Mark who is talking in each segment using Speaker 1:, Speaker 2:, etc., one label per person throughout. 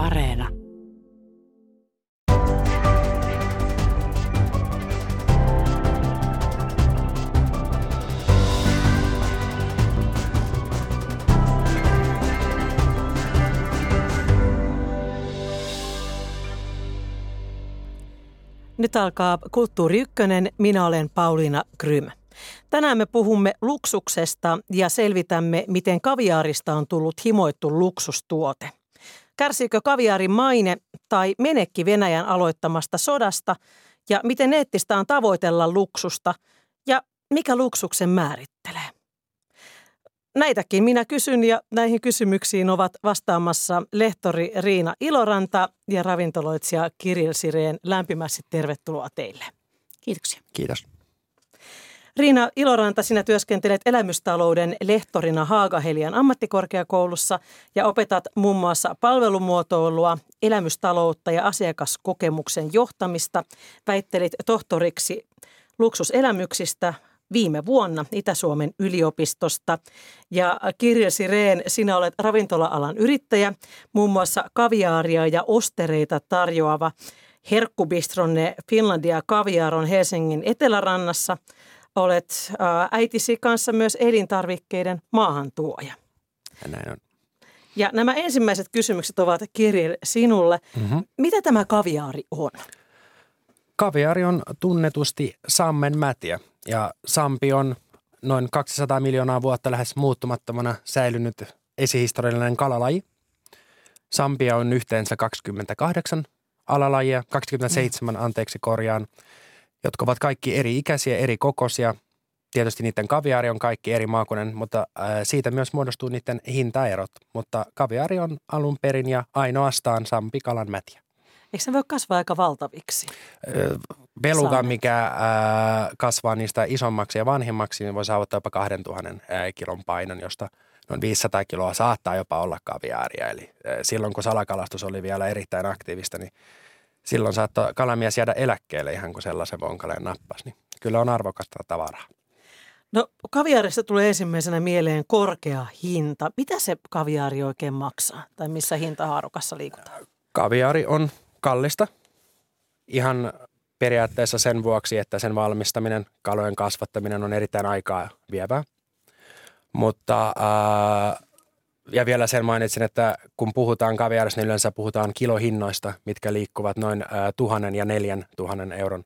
Speaker 1: Areena.
Speaker 2: Nyt alkaa Kulttuuri Ykkönen. Minä olen Pauliina Grym. Tänään me puhumme luksuksesta ja selvitämme, miten kaviaarista on tullut himoittu luksustuote. Kärsiikö kaviaarin maine tai menekki Venäjän aloittamasta sodasta ja miten eettistä on tavoitella luksusta ja mikä luksuksen määrittelee? Näitäkin minä kysyn ja näihin kysymyksiin ovat vastaamassa lehtori Riina Iloranta ja ravintoloitsija Kiril Sireen. Lämpimästi tervetuloa teille.
Speaker 3: Kiitoksia.
Speaker 4: Kiitos.
Speaker 2: Riina Iloranta, sinä työskentelet elämystalouden lehtorina Haagahelian ammattikorkeakoulussa ja opetat muun muassa palvelumuotoilua, elämystaloutta ja asiakaskokemuksen johtamista. Väittelit tohtoriksi luksuselämyksistä viime vuonna Itä-Suomen yliopistosta. Ja Kirja Sireen, sinä olet ravintola-alan yrittäjä, muun muassa kaviaaria ja ostereita tarjoava Herkkubistronne Finlandia Kaviar on Helsingin etelärannassa. Olet äitisi kanssa myös elintarvikkeiden maahantuoja.
Speaker 4: Ja näin on.
Speaker 2: Ja nämä ensimmäiset kysymykset ovat Kiril sinulle. Mm-hmm. Mitä tämä kaviaari on?
Speaker 4: Kaviari on tunnetusti sammen mätiä ja Sampi on noin 200 miljoonaa vuotta lähes muuttumattomana säilynyt esihistoriallinen kalalaji. Sampia on yhteensä 28 alalajia, 27 mm. anteeksi korjaan, jotka ovat kaikki eri ikäisiä, eri kokoisia. Tietysti niiden kaviaari on kaikki eri maakunen, mutta siitä myös muodostuu niiden hintaerot. Mutta kaviaari on alun perin ja ainoastaan Sampi kalan mätiä.
Speaker 2: Eikö se voi kasvaa aika valtaviksi?
Speaker 4: Beluga, mikä kasvaa niistä isommaksi ja vanhemmaksi, niin voi saavuttaa jopa 2000 kilon painon, josta noin 500 kiloa saattaa jopa olla kaviaaria. Eli silloin kun salakalastus oli vielä erittäin aktiivista, niin silloin saattoi kalamies jäädä eläkkeelle ihan kuin sellaisen vonkaleen nappasi. Niin kyllä on arvokasta tavaraa.
Speaker 2: No kaviaarista tulee ensimmäisenä mieleen korkea hinta. Mitä se kaviaari oikein maksaa tai missä hintahaarukassa liikutaan?
Speaker 4: Kaviaari on kallista ihan periaatteessa sen vuoksi, että sen valmistaminen, kalojen kasvattaminen on erittäin aikaa vievää. Mutta ää, ja vielä sen mainitsin, että kun puhutaan kaviarista, niin yleensä puhutaan kilohinnoista, mitkä liikkuvat noin ää, tuhannen ja neljän tuhannen euron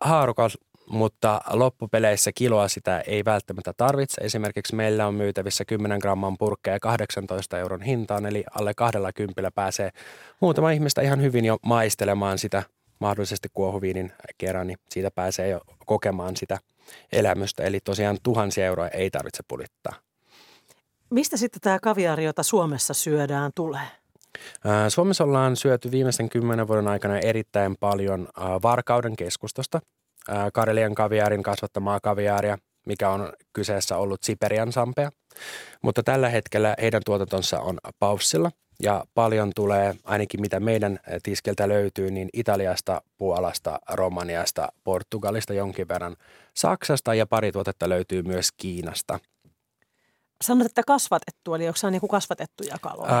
Speaker 4: haarukalla mutta loppupeleissä kiloa sitä ei välttämättä tarvitse. Esimerkiksi meillä on myytävissä 10 gramman purkkeja 18 euron hintaan, eli alle 20 pääsee muutama ihmistä ihan hyvin jo maistelemaan sitä mahdollisesti kuohuviinin kerran, niin siitä pääsee jo kokemaan sitä elämystä. Eli tosiaan tuhansia euroa ei tarvitse pulittaa.
Speaker 2: Mistä sitten tämä kaviari, jota Suomessa syödään, tulee?
Speaker 4: Suomessa ollaan syöty viimeisten kymmenen vuoden aikana erittäin paljon Varkauden keskustasta – Karelian kaviaarin kasvattamaa kaviaaria, mikä on kyseessä ollut Siperian sampea. Mutta tällä hetkellä heidän tuotantonsa on paussilla ja paljon tulee, ainakin mitä meidän tiskeltä löytyy, niin Italiasta, Puolasta, Romaniasta, Portugalista jonkin verran, Saksasta ja pari tuotetta löytyy myös Kiinasta.
Speaker 2: Sanot, että kasvatettu, eli onko se niin kasvatettuja kaloja?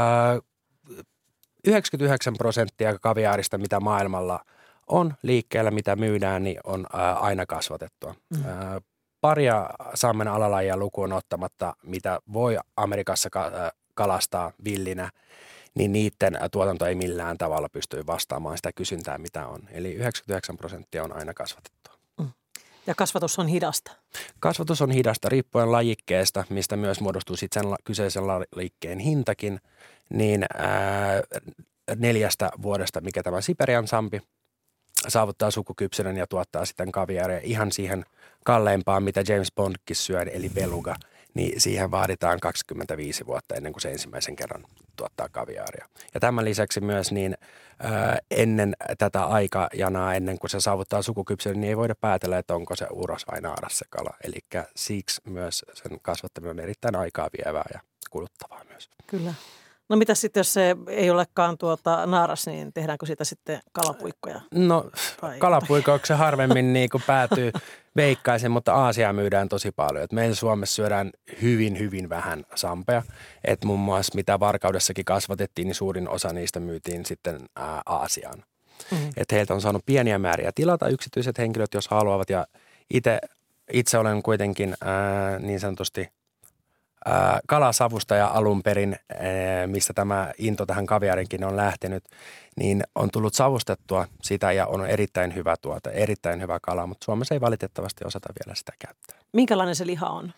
Speaker 4: 99 prosenttia kaviaarista, mitä maailmalla – on liikkeellä, mitä myydään, niin on ää, aina kasvatettua. Mm. Ää, paria saamen alalajia lukuun ottamatta, mitä voi Amerikassa ka- kalastaa villinä, niin niiden tuotanto ei millään tavalla pysty vastaamaan sitä kysyntää, mitä on. Eli 99 prosenttia on aina kasvatettua.
Speaker 2: Ja kasvatus on hidasta?
Speaker 4: Kasvatus on hidasta riippuen lajikkeesta, mistä myös muodostuu sitten sen kyseisen lajikkeen hintakin. Niin ää, neljästä vuodesta, mikä tämä Siperian sampi saavuttaa sukukypsenen ja tuottaa sitten kaviaria ihan siihen kalleimpaan, mitä James Bondkin syö, eli beluga, niin siihen vaaditaan 25 vuotta ennen kuin se ensimmäisen kerran tuottaa kaviaaria. Ja tämän lisäksi myös niin ää, ennen tätä aikajanaa, ennen kuin se saavuttaa sukukypsenen, niin ei voida päätellä, että onko se uros vai naaras se kala. Eli siksi myös sen kasvattaminen on erittäin aikaa vievää ja kuluttavaa myös.
Speaker 2: Kyllä. No mitä sitten, jos se ei olekaan tuota naaras, niin tehdäänkö siitä sitten kalapuikkoja?
Speaker 4: No kalapuikoiksi harvemmin niin kuin päätyy veikkaisin, mutta Aasia myydään tosi paljon. Et meillä Suomessa syödään hyvin, hyvin vähän sampea. Et muun muassa mitä Varkaudessakin kasvatettiin, niin suurin osa niistä myytiin sitten ää, Aasiaan. Mm-hmm. Et heiltä on saanut pieniä määriä tilata yksityiset henkilöt, jos haluavat. Ja itse, itse olen kuitenkin ää, niin sanotusti – kalasavusta ja alun perin, mistä tämä into tähän kaviarinkin on lähtenyt, niin on tullut savustettua sitä ja on erittäin hyvä tuote, erittäin hyvä kala, mutta Suomessa ei valitettavasti osata vielä sitä käyttää.
Speaker 2: Minkälainen se liha on?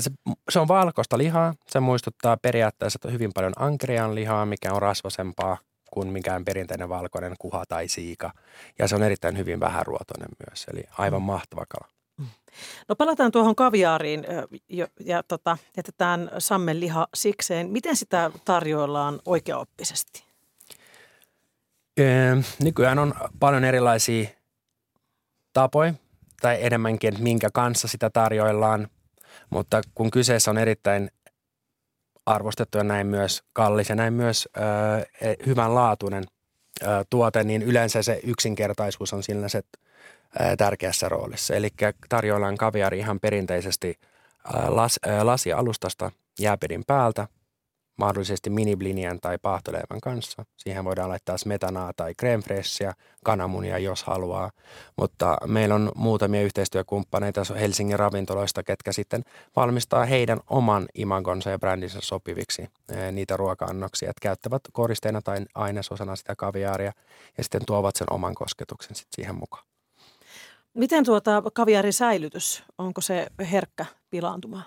Speaker 4: se, se on valkoista lihaa. Se muistuttaa periaatteessa hyvin paljon ankerian lihaa, mikä on rasvasempaa kuin mikään perinteinen valkoinen kuha tai siika. Ja se on erittäin hyvin vähäruotoinen myös, eli aivan mm. mahtava kala.
Speaker 2: No palataan tuohon kaviaariin ja, ja tota, jätetään sammenliha sikseen. Miten sitä tarjoillaan oikeaoppisesti?
Speaker 4: Öö, nykyään on paljon erilaisia tapoja tai enemmänkin, että minkä kanssa sitä tarjoillaan. Mutta kun kyseessä on erittäin arvostettu ja näin myös kallis ja näin myös ö, e, hyvänlaatuinen ö, tuote, niin yleensä se yksinkertaisuus on sillä se tärkeässä roolissa. Eli tarjoillaan kaviari ihan perinteisesti las, lasialustasta jääpedin päältä, mahdollisesti miniblinian tai paahtoleivän kanssa. Siihen voidaan laittaa smetanaa tai creme freshia, kananmunia jos haluaa. Mutta meillä on muutamia yhteistyökumppaneita Helsingin ravintoloista, ketkä sitten valmistaa heidän oman imagonsa ja brändinsä sopiviksi niitä ruoka-annoksia. Että käyttävät koristeena tai ainesosana sitä kaviaaria ja sitten tuovat sen oman kosketuksen sitten siihen mukaan.
Speaker 2: Miten tuota kaviarin säilytys, onko se herkkä pilaantumaan?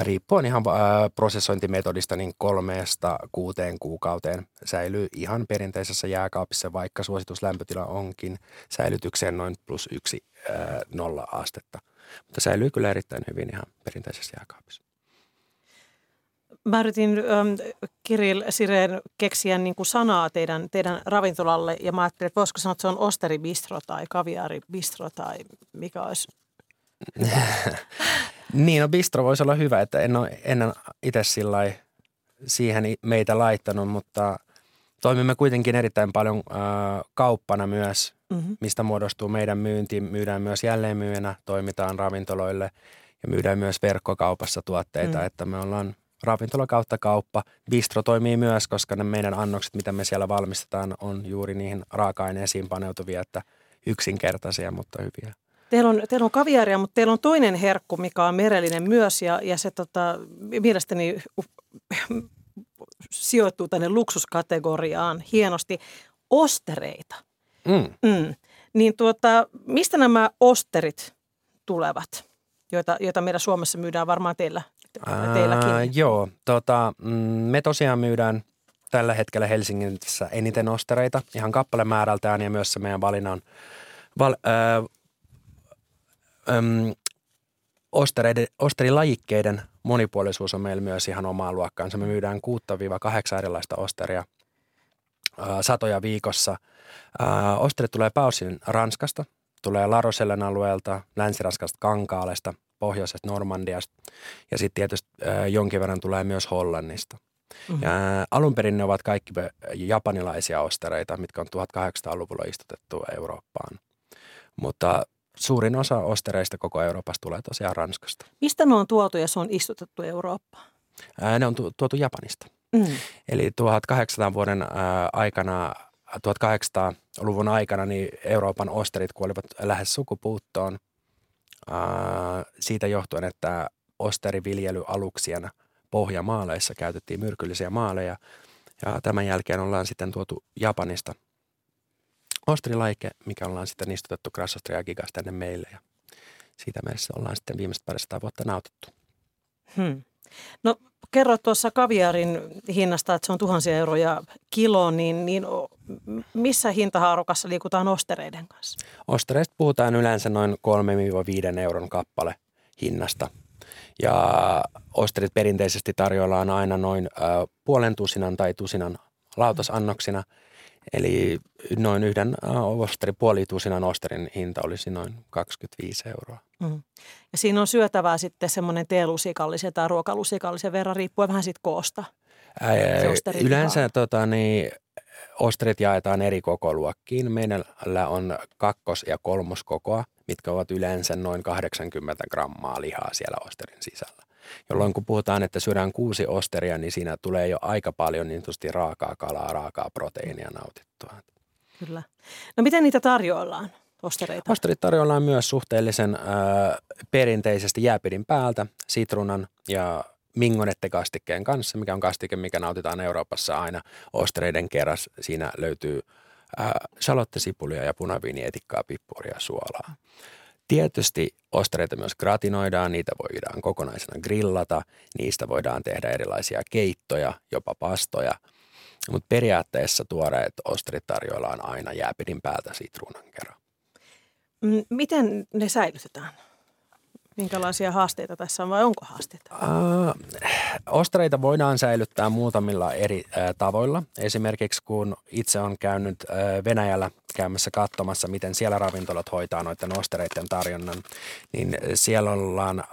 Speaker 4: Riippuen ihan äh, prosessointimetodista, niin kolmeesta kuuteen kuukauteen säilyy ihan perinteisessä jääkaapissa, vaikka suosituslämpötila onkin säilytykseen noin plus yksi äh, nolla astetta. Mutta säilyy kyllä erittäin hyvin ihan perinteisessä jääkaapissa.
Speaker 2: Mä yritin ähm, Kirill Sireen keksiä niin kuin sanaa teidän, teidän ravintolalle ja mä ajattelin, että voisiko sanoa, että se on osteribistro tai kaviaribistro tai mikä olisi
Speaker 4: Niin, no bistro voisi olla hyvä, että en ole ennen itse sillä siihen meitä laittanut, mutta toimimme kuitenkin erittäin paljon äh, kauppana myös, mm-hmm. mistä muodostuu meidän myynti. Myydään myös jälleenmyyjänä, toimitaan ravintoloille ja myydään myös verkkokaupassa tuotteita, mm. että me ollaan ravintola kautta kauppa. Bistro toimii myös, koska ne meidän annokset, mitä me siellä valmistetaan, on juuri niihin raaka-aineisiin paneutuvia, että yksinkertaisia, mutta hyviä.
Speaker 2: Teillä on, teillä on kaviaria, mutta teillä on toinen herkku, mikä on merellinen myös ja, ja se tota, mielestäni sijoittuu tänne luksuskategoriaan hienosti. Ostereita. Mm. Mm. Niin tuota, mistä nämä osterit tulevat, joita, joita meillä Suomessa myydään varmaan teillä, teilläkin? Ää,
Speaker 4: joo, tota, mm, me tosiaan myydään tällä hetkellä Helsingissä eniten ostereita ihan kappalemäärältään ja myös se meidän valinnan val, äh, Öm, ostereiden, osterilajikkeiden monipuolisuus on meillä myös ihan omaa luokkaansa. Me myydään 6-8 erilaista osteria satoja viikossa. osterit tulee pääosin Ranskasta, tulee Larosellen alueelta, Länsi-Ranskasta Kankaalesta, pohjoisesta Normandiasta ja sitten tietysti jonkin verran tulee myös Hollannista. Mm-hmm. Ja alun perin ne ovat kaikki japanilaisia ostereita, mitkä on 1800-luvulla istutettu Eurooppaan. Mutta suurin osa ostereista koko Euroopasta tulee tosiaan Ranskasta.
Speaker 2: Mistä ne on tuotu ja se on istutettu Eurooppaan?
Speaker 4: Ää, ne on tu- tuotu Japanista. Mm. Eli 1800 vuoden ää, aikana, 1800-luvun aikana niin Euroopan osterit kuolivat lähes sukupuuttoon ää, siitä johtuen, että osteriviljely-aluksien pohjamaaleissa käytettiin myrkyllisiä maaleja. Ja tämän jälkeen ollaan sitten tuotu Japanista – Ostrilaike, mikä ollaan sitten istutettu Grassostria ja Gigas tänne meille ja siitä mielessä ollaan sitten viimeiset parista vuotta nautittu.
Speaker 2: Hmm. No kerro tuossa kaviarin hinnasta, että se on tuhansia euroja kilo, niin, niin missä hintahaarukassa liikutaan ostereiden kanssa?
Speaker 4: Ostereista puhutaan yleensä noin 3-5 euron kappale hinnasta. Ja osterit perinteisesti tarjoillaan aina noin puolen tusinan tai tusinan lautasannoksina – Eli noin yhden osteri, puolitusinan osterin hinta olisi noin 25 euroa. Mm.
Speaker 2: Ja siinä on syötävää sitten semmoinen teelusikallisen tai ruokalusikallisen verran, riippuen vähän siitä koosta.
Speaker 4: Ää, yleensä tota, niin, ostrit jaetaan eri kokoluokkiin. Meillä on kakkos- ja kolmoskokoa, mitkä ovat yleensä noin 80 grammaa lihaa siellä osterin sisällä. Jolloin kun puhutaan, että syödään kuusi osteria, niin siinä tulee jo aika paljon niin raakaa kalaa, raakaa proteiinia nautittua.
Speaker 2: Kyllä. No miten niitä tarjoillaan? Ostereita?
Speaker 4: Osterit tarjoillaan myös suhteellisen äh, perinteisesti jääpidin päältä, sitruunan ja mingonette-kastikkeen kanssa, mikä on kastike, mikä nautitaan Euroopassa aina ostereiden keras. Siinä löytyy äh, salottesipulia ja punaviinietikkaa, pippuria ja suolaa. Tietysti ostereita myös gratinoidaan, niitä voidaan kokonaisena grillata, niistä voidaan tehdä erilaisia keittoja, jopa pastoja. Mutta periaatteessa tuoreet osterit tarjoillaan aina jääpidin päältä sitruunan kerran.
Speaker 2: Miten ne säilytetään? Minkälaisia haasteita tässä on vai onko haasteita? Uh,
Speaker 4: ostareita voidaan säilyttää muutamilla eri uh, tavoilla. Esimerkiksi kun itse on käynyt uh, Venäjällä käymässä katsomassa, miten siellä ravintolat hoitaa noiden ostereiden tarjonnan, niin siellä ollaan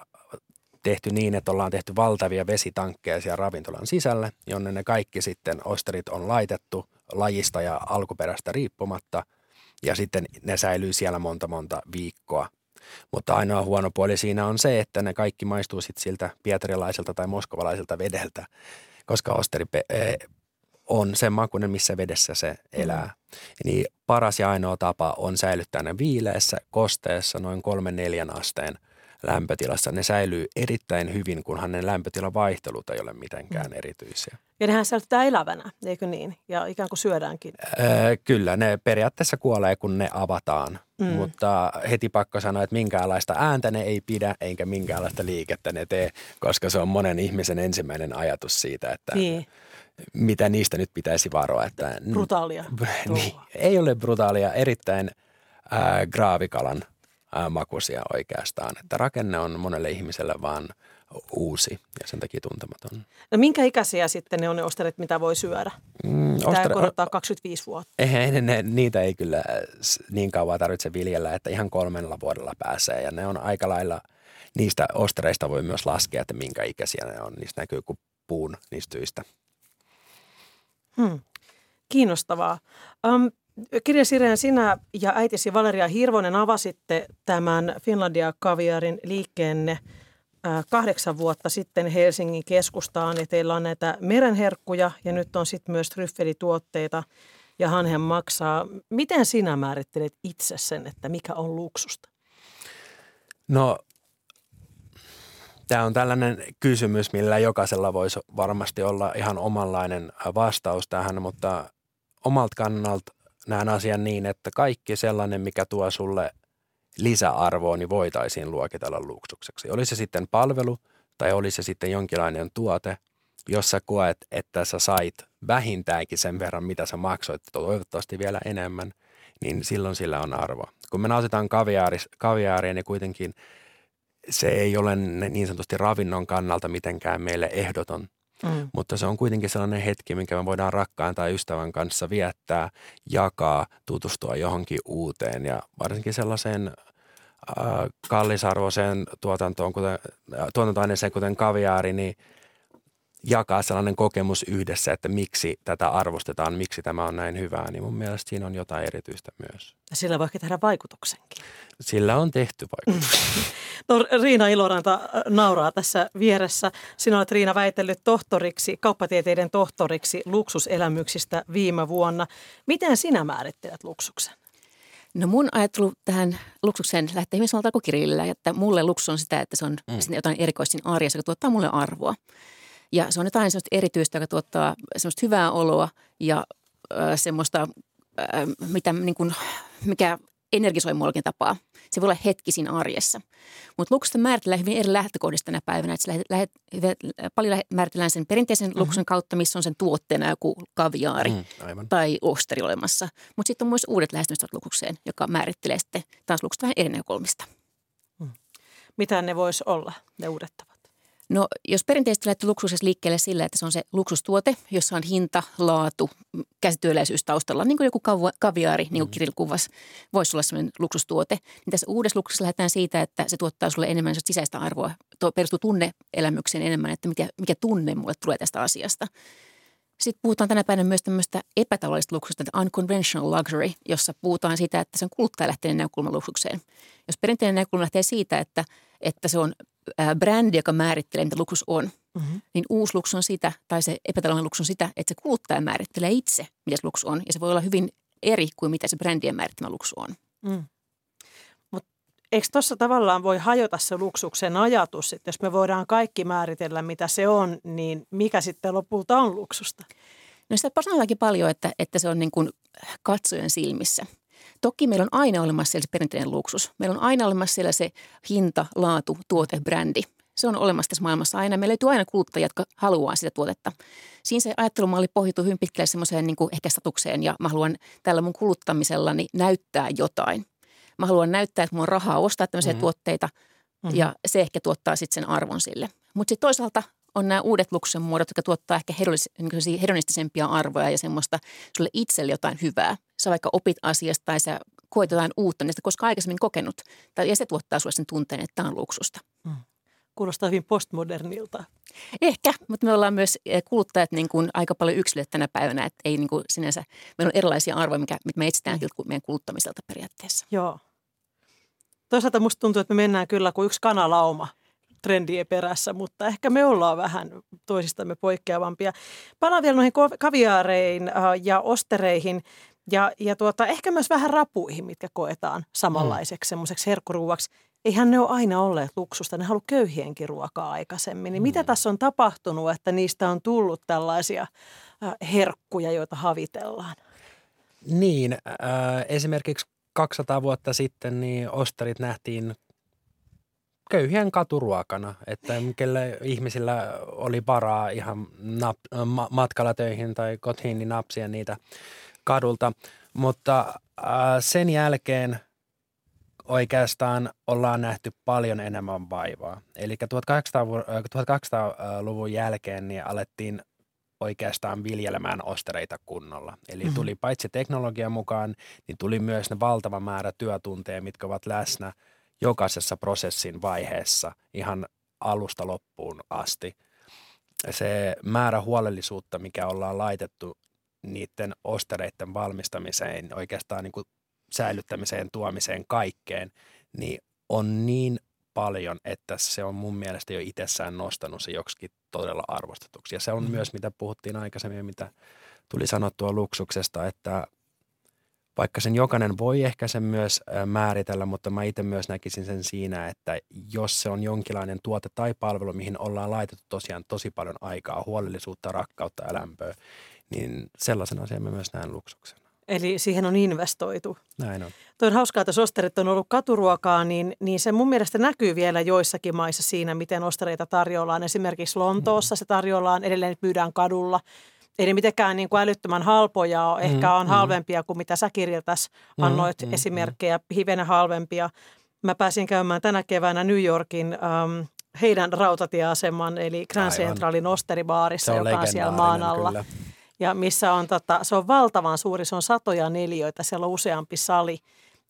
Speaker 4: tehty niin, että ollaan tehty valtavia vesitankkeja siellä ravintolan sisällä, jonne ne kaikki sitten osterit on laitettu lajista ja alkuperäistä riippumatta – ja sitten ne säilyy siellä monta monta viikkoa. Mutta ainoa huono puoli siinä on se, että ne kaikki maistuu sitten siltä pietarilaiselta tai moskovalaiselta vedeltä, koska osteri e, on sen makuinen, missä vedessä se elää. Mm. Niin paras ja ainoa tapa on säilyttää ne viileessä, kosteessa, noin kolmen neljän asteen lämpötilassa. Ne säilyy erittäin hyvin, kunhan ne lämpötilavaihtelut ei ole mitenkään mm. erityisiä.
Speaker 2: Ja nehän säilyttää elävänä, eikö niin? Ja ikään kuin syödäänkin.
Speaker 4: Öö, kyllä, ne periaatteessa kuolee, kun ne avataan. Mm. Mutta heti pakko sanoa, että minkäänlaista ääntä ne ei pidä, eikä minkäänlaista liikettä ne tee, koska se on monen ihmisen ensimmäinen ajatus siitä, että niin. mitä niistä nyt pitäisi varoa. Että,
Speaker 2: brutaalia.
Speaker 4: niin, ei ole brutaalia, erittäin äh, graavikalan – makuisia oikeastaan. Että rakenne on monelle ihmiselle vaan uusi ja sen takia tuntematon.
Speaker 2: No minkä ikäisiä sitten ne on ne osterit, mitä voi syödä? Mm, Tämä ostere- korottaa 25 vuotta.
Speaker 4: Ei, ne, ne, niitä ei kyllä niin kauan tarvitse viljellä, että ihan kolmella vuodella pääsee. Ja ne on aika lailla, niistä ostereista voi myös laskea, että minkä ikäisiä ne on. Niistä näkyy kuin puun niistä syistä.
Speaker 2: Hmm. Kiinnostavaa. Um, Kirja Sireen, sinä ja äitisi Valeria Hirvonen avasitte tämän Finlandia Kaviarin liikkeenne kahdeksan vuotta sitten Helsingin keskustaan. Ja teillä on näitä merenherkkuja ja nyt on sitten myös tryffelituotteita ja Hanhen maksaa. Miten sinä määrittelet itse sen, että mikä on luksusta?
Speaker 4: No Tämä on tällainen kysymys, millä jokaisella voisi varmasti olla ihan omanlainen vastaus tähän, mutta omalta kannalta näen asian niin, että kaikki sellainen, mikä tuo sulle lisäarvoa, niin voitaisiin luokitella luksukseksi. Oli se sitten palvelu tai oli se sitten jonkinlainen tuote, jossa koet, että sä sait vähintäänkin sen verran, mitä sä maksoit, toivottavasti vielä enemmän, niin silloin sillä on arvo. Kun me nautitaan kaviaaria, niin kuitenkin se ei ole niin sanotusti ravinnon kannalta mitenkään meille ehdoton Mm. Mutta se on kuitenkin sellainen hetki, minkä me voidaan rakkaan tai ystävän kanssa viettää, jakaa, tutustua johonkin uuteen ja varsinkin sellaiseen kallisarvoiseen tuotantoon, kuten, äh, tuotantoaineeseen kuten kaviaari, niin jakaa sellainen kokemus yhdessä, että miksi tätä arvostetaan, miksi tämä on näin hyvää, niin mun mielestä siinä on jotain erityistä myös.
Speaker 2: Sillä voi tehdä vaikutuksenkin.
Speaker 4: Sillä on tehty vaikutus.
Speaker 2: no, Riina Iloranta äh, nauraa tässä vieressä. Sinä olet Riina väitellyt tohtoriksi, kauppatieteiden tohtoriksi luksuselämyksistä viime vuonna. Miten sinä määrittelet luksuksen?
Speaker 1: No mun ajattelu tähän luksukseen lähtee myös samalta kuin että mulle luksus on sitä, että se on mm. jotain erikoista siinä arjessa, joka tuottaa mulle arvoa. Ja se on jotain sellaista erityistä, joka tuottaa semmoista hyvää oloa ja äh, semmoista, äh, mitä, niin kuin, mikä energisoi mullakin tapaa. Se voi olla hetki siinä arjessa. Mutta luksusta määritellään hyvin eri lähtökohdista tänä päivänä. Että lähet, lähet, paljon määritellään sen perinteisen mm-hmm. luksun kautta, missä on sen tuotteena joku kaviaari mm, tai osteri olemassa. Mutta sitten on myös uudet lähestymistavat lukukseen, joka määrittelee sitten taas luksusta vähän eri näkökulmista.
Speaker 2: Mm. Mitä ne vois olla, ne uudet?
Speaker 1: No jos perinteisesti lähtee luksuksessa liikkeelle sillä, että se on se luksustuote, jossa on hinta, laatu, käsityöläisyys taustalla, niin kuin joku kaviaari, niin kuin mm. Kirill kuvasi, voisi olla sellainen luksustuote. Niin tässä uudessa luksuksessa lähdetään siitä, että se tuottaa sulle enemmän sisäistä arvoa, Tuo perustuu tunneelämykseen enemmän, että mikä, mikä tunne mulle tulee tästä asiasta. Sitten puhutaan tänä päivänä myös tämmöistä epätavallista luksusta, unconventional luxury, jossa puhutaan siitä, että se on kuluttajalähteinen näkökulma luksukseen. Jos perinteinen näkökulma lähtee siitä, että, että se on brändi, joka määrittelee, mitä luksus on, mm-hmm. niin uusi luksus on sitä, tai se epätavallinen luksus on sitä, että se kuluttaja määrittelee itse, mitä se luksus on. Ja se voi olla hyvin eri kuin mitä se brändien määrittämä luksus on. Mm.
Speaker 2: Mutta eikö tuossa tavallaan voi hajota se luksuksen ajatus, että jos me voidaan kaikki määritellä, mitä se on, niin mikä sitten lopulta on luksusta?
Speaker 1: No sitä sanotaankin paljon, että, että se on niin kuin katsojen silmissä. Toki meillä on aina olemassa siellä se perinteinen luksus. Meillä on aina olemassa siellä se hinta, laatu, tuote, brändi. Se on olemassa tässä maailmassa aina. Meillä löytyy aina kuluttajia, jotka haluaa sitä tuotetta. Siinä se ajattelumalli pohjautuu hyvin pitkälle semmoiseen niin kuin ehkä statukseen ja mä haluan tällä mun kuluttamisellani näyttää jotain. Mä haluan näyttää, että mulla on rahaa ostaa tämmöisiä mm-hmm. tuotteita mm-hmm. ja se ehkä tuottaa sitten sen arvon sille. Mutta sitten toisaalta on nämä uudet luksusen muodot, jotka tuottaa ehkä niin hedonistisempia arvoja ja semmoista sulle itselle jotain hyvää. Sä vaikka opit asiasta tai sä koet jotain uutta niistä, koska aikaisemmin kokenut. Ja se tuottaa sulle sen tunteen, että tämä on luksusta. Hmm.
Speaker 2: Kuulostaa hyvin postmodernilta.
Speaker 1: Ehkä, mutta me ollaan myös eh, kuluttajat niin kuin aika paljon yksilöitä tänä päivänä, että ei niin kuin sinänsä, meillä on erilaisia arvoja, mikä, mitä me etsitään mm. meidän kuluttamiselta periaatteessa.
Speaker 2: Joo. Toisaalta musta tuntuu, että me mennään kyllä kuin yksi kanalauma trendien perässä, mutta ehkä me ollaan vähän toisistamme poikkeavampia. Palaan vielä noihin kaviaareihin äh, ja ostereihin ja, ja tuota, ehkä myös vähän rapuihin, mitkä koetaan samanlaiseksi mm. semmoiseksi herkkuruuaksi. Eihän ne ole aina olleet luksusta, ne haluaa köyhienkin ruokaa aikaisemmin. Niin mm. mitä tässä on tapahtunut, että niistä on tullut tällaisia äh, herkkuja, joita havitellaan?
Speaker 4: Niin, äh, esimerkiksi 200 vuotta sitten niin osterit nähtiin köyhien katuruokana, että kelle ihmisillä oli varaa ihan nap, ma, matkalla töihin tai kotiin, niin napsia niitä kadulta. Mutta äh, sen jälkeen oikeastaan ollaan nähty paljon enemmän vaivaa. Eli 1800-luvun jälkeen niin alettiin oikeastaan viljelemään ostereita kunnolla. Eli mm-hmm. tuli paitsi teknologia mukaan, niin tuli myös ne valtava määrä työtunteja, mitkä ovat läsnä – jokaisessa prosessin vaiheessa ihan alusta loppuun asti. Se määrä huolellisuutta, mikä ollaan laitettu niiden ostereiden valmistamiseen, oikeastaan niin kuin säilyttämiseen, tuomiseen, kaikkeen, niin on niin paljon, että se on mun mielestä jo itsessään nostanut se joksikin todella arvostetuksi. Ja se on mm. myös, mitä puhuttiin aikaisemmin, mitä tuli sanottua luksuksesta, että vaikka sen jokainen voi ehkä sen myös määritellä, mutta mä itse myös näkisin sen siinä, että jos se on jonkinlainen tuote tai palvelu, mihin ollaan laitettu tosiaan tosi paljon aikaa, huolellisuutta, rakkautta ja lämpöä, niin sellaisen asian mä myös näen luksuksena.
Speaker 2: Eli siihen on investoitu.
Speaker 4: Näin on.
Speaker 2: Tuo on hauskaa, että osterit on ollut katuruokaa, niin, niin se mun mielestä näkyy vielä joissakin maissa siinä, miten ostereita tarjoillaan. Esimerkiksi Lontoossa se tarjoillaan, edelleen myydään kadulla – ei ne mitenkään niin kuin älyttömän halpoja ole. Ehkä mm, on mm. halvempia kuin mitä sä kirjoitas annoit mm, esimerkkejä, mm. hivenen halvempia. Mä pääsin käymään tänä keväänä New Yorkin um, heidän rautatieaseman, eli Grand Aivan. Centralin osteribaarissa, on joka on siellä maan alla. Kyllä. Ja missä on, tota, se on valtavan suuri, se on satoja neliöitä, siellä on useampi sali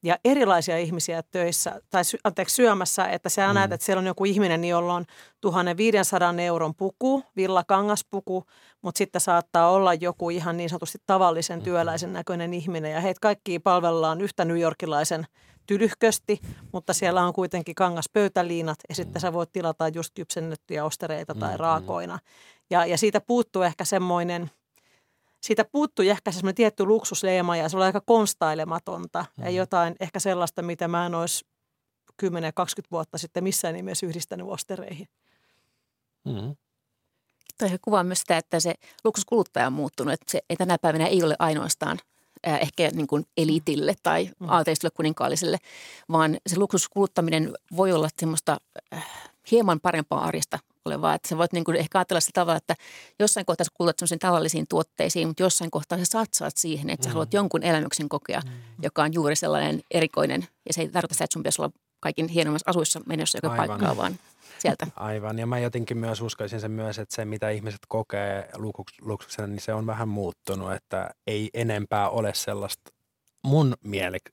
Speaker 2: ja erilaisia ihmisiä töissä, tai sy- anteeksi, syömässä, että sä mm. näet, että siellä on joku ihminen, jolla on 1500 euron puku, villakangaspuku, mutta sitten saattaa olla joku ihan niin sanotusti tavallisen mm-hmm. työläisen näköinen ihminen, ja heitä kaikki palvellaan yhtä New Yorkilaisen tylyhkösti, mutta siellä on kuitenkin kangaspöytäliinat, ja sitten sä voit tilata just kypsennettyjä ostereita tai mm-hmm. raakoina. Ja, ja siitä puuttuu ehkä semmoinen – siitä puuttui ehkä semmoinen tietty luksusleima ja se oli aika konstailematonta mm. ja jotain ehkä sellaista, mitä mä en olisi 10-20 vuotta sitten missään nimessä yhdistänyt ostereihin.
Speaker 1: Mm. Toi kuvaa myös sitä, että se luksuskuluttaja on muuttunut, että se ei tänä päivänä ei ole ainoastaan äh, ehkä niin kuin elitille tai mm. aateistolle kuninkaalliselle, vaan se luksuskuluttaminen voi olla semmoista äh, hieman parempaa arjesta olevaa. Että sä voit niin kuin ehkä ajatella sitä tavalla, että jossain kohtaa sä kulutat tavallisiin tuotteisiin, mutta jossain kohtaa sä satsaat siihen, että sä mm. haluat jonkun elämyksen kokea, mm. joka on juuri sellainen erikoinen. Ja se ei tarkoita sitä, että sun pitäisi olla kaikin hienommassa asuissa menossa joka Aivan. paikkaa, vaan sieltä.
Speaker 4: Aivan, ja mä jotenkin myös uskoisin sen myös, että se mitä ihmiset kokee luksuksena, niin se on vähän muuttunut, että ei enempää ole sellaista mun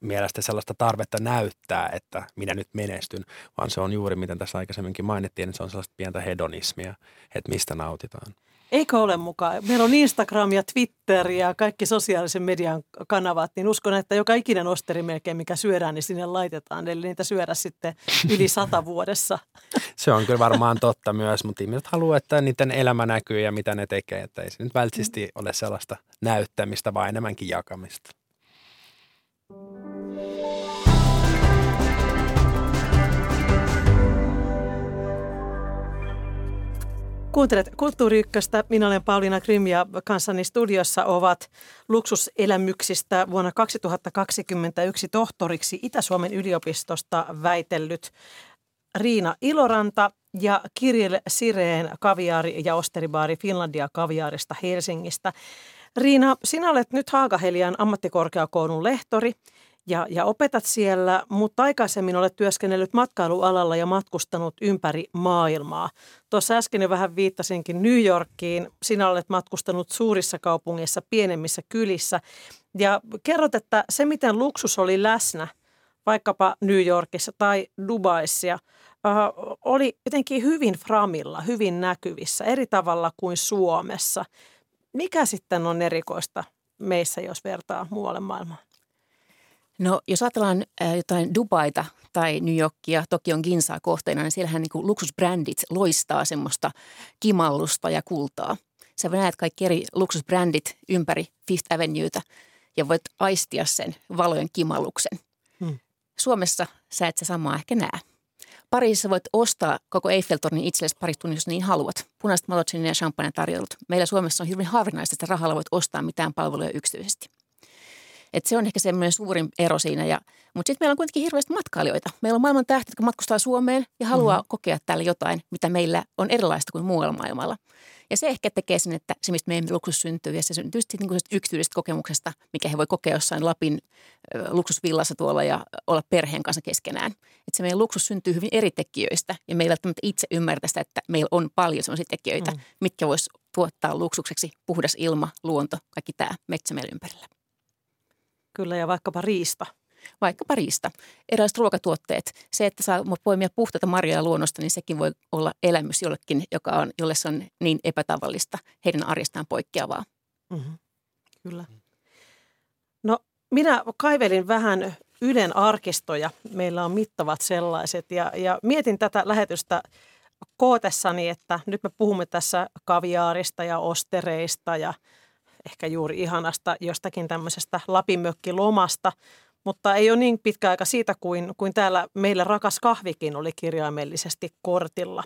Speaker 4: mielestä sellaista tarvetta näyttää, että minä nyt menestyn, vaan se on juuri, miten tässä aikaisemminkin mainittiin, että se on sellaista pientä hedonismia, että mistä nautitaan.
Speaker 2: Eikö ole mukaan? Meillä on Instagram ja Twitter ja kaikki sosiaalisen median kanavat, niin uskon, että joka ikinen osteri melkein, mikä syödään, niin sinne laitetaan. Eli niitä syödä sitten yli sata vuodessa.
Speaker 4: Se on kyllä varmaan totta myös, mutta ihmiset haluaa, että niiden elämä näkyy ja mitä ne tekee. Että ei se nyt välttämättä ole sellaista näyttämistä, vaan enemmänkin jakamista.
Speaker 2: Kuuntelet Kulttuuri Ykköstä. Minä olen Pauliina Krim ja kanssani studiossa ovat luksuselämyksistä vuonna 2021 tohtoriksi Itä-Suomen yliopistosta väitellyt Riina Iloranta ja Kirill Sireen kaviaari- ja osteribaari Finlandia kaviaarista Helsingistä. Riina, sinä olet nyt Haagahelian ammattikorkeakoulun lehtori – ja, ja opetat siellä, mutta aikaisemmin olet työskennellyt matkailualalla ja matkustanut ympäri maailmaa. Tuossa äsken jo vähän viittasinkin New Yorkiin. Sinä olet matkustanut suurissa kaupungeissa, pienemmissä kylissä. Ja kerrot, että se miten luksus oli läsnä vaikkapa New Yorkissa tai Dubaissa, äh, oli jotenkin hyvin framilla, hyvin näkyvissä, eri tavalla kuin Suomessa. Mikä sitten on erikoista meissä, jos vertaa muualle maailmaan?
Speaker 1: No jos ajatellaan äh, jotain Dubaita tai New Yorkia, Tokion Ginsaa kohteena, niin siellähän niin kuin luksusbrändit loistaa semmoista kimallusta ja kultaa. Sä näet kaikki eri luksusbrändit ympäri Fifth Avenueta ja voit aistia sen valojen kimalluksen. Hmm. Suomessa sä et sä samaa ehkä näe. Pariisissa voit ostaa koko Eiffeltornin itsellesi pari tunnin, jos niin haluat. Punaiset malot ja champagne tarjollut. Meillä Suomessa on hyvin harvinaista, että rahalla voit ostaa mitään palveluja yksityisesti. Et se on ehkä semmoinen suurin ero siinä. Ja, mutta sitten meillä on kuitenkin hirveästi matkailijoita. Meillä on maailman tähti, jotka matkustaa Suomeen ja haluaa mm-hmm. kokea täällä jotain, mitä meillä on erilaista kuin muualla maailmalla. Ja se ehkä tekee sen, että se, mistä meidän luksus syntyy, ja se syntyy sitten niin yksityisestä kokemuksesta, mikä he voi kokea jossain Lapin luksusvillassa tuolla ja olla perheen kanssa keskenään. Että se meidän luksus syntyy hyvin eri tekijöistä, ja me ei välttämättä itse ymmärtä sitä, että meillä on paljon sellaisia tekijöitä, mm. mitkä voisi tuottaa luksukseksi puhdas ilma, luonto, kaikki tämä metsä meillä ympärillä.
Speaker 2: Kyllä, ja vaikkapa riista.
Speaker 1: Vaikkapa riista. Erilaiset ruokatuotteet. Se, että saa poimia puhtaita marjoja luonnosta, niin sekin voi olla elämys jollekin, joka on, jolle se on niin epätavallista, heidän arjestaan poikkeavaa. Mm-hmm.
Speaker 2: Kyllä. No, minä kaivelin vähän Ylen arkistoja. Meillä on mittavat sellaiset. Ja, ja mietin tätä lähetystä kootessani, että nyt me puhumme tässä kaviaarista ja ostereista ja – ehkä juuri ihanasta jostakin tämmöisestä lapimökkilomasta, mutta ei ole niin pitkä aika siitä kuin, kuin täällä meillä rakas kahvikin oli kirjaimellisesti kortilla.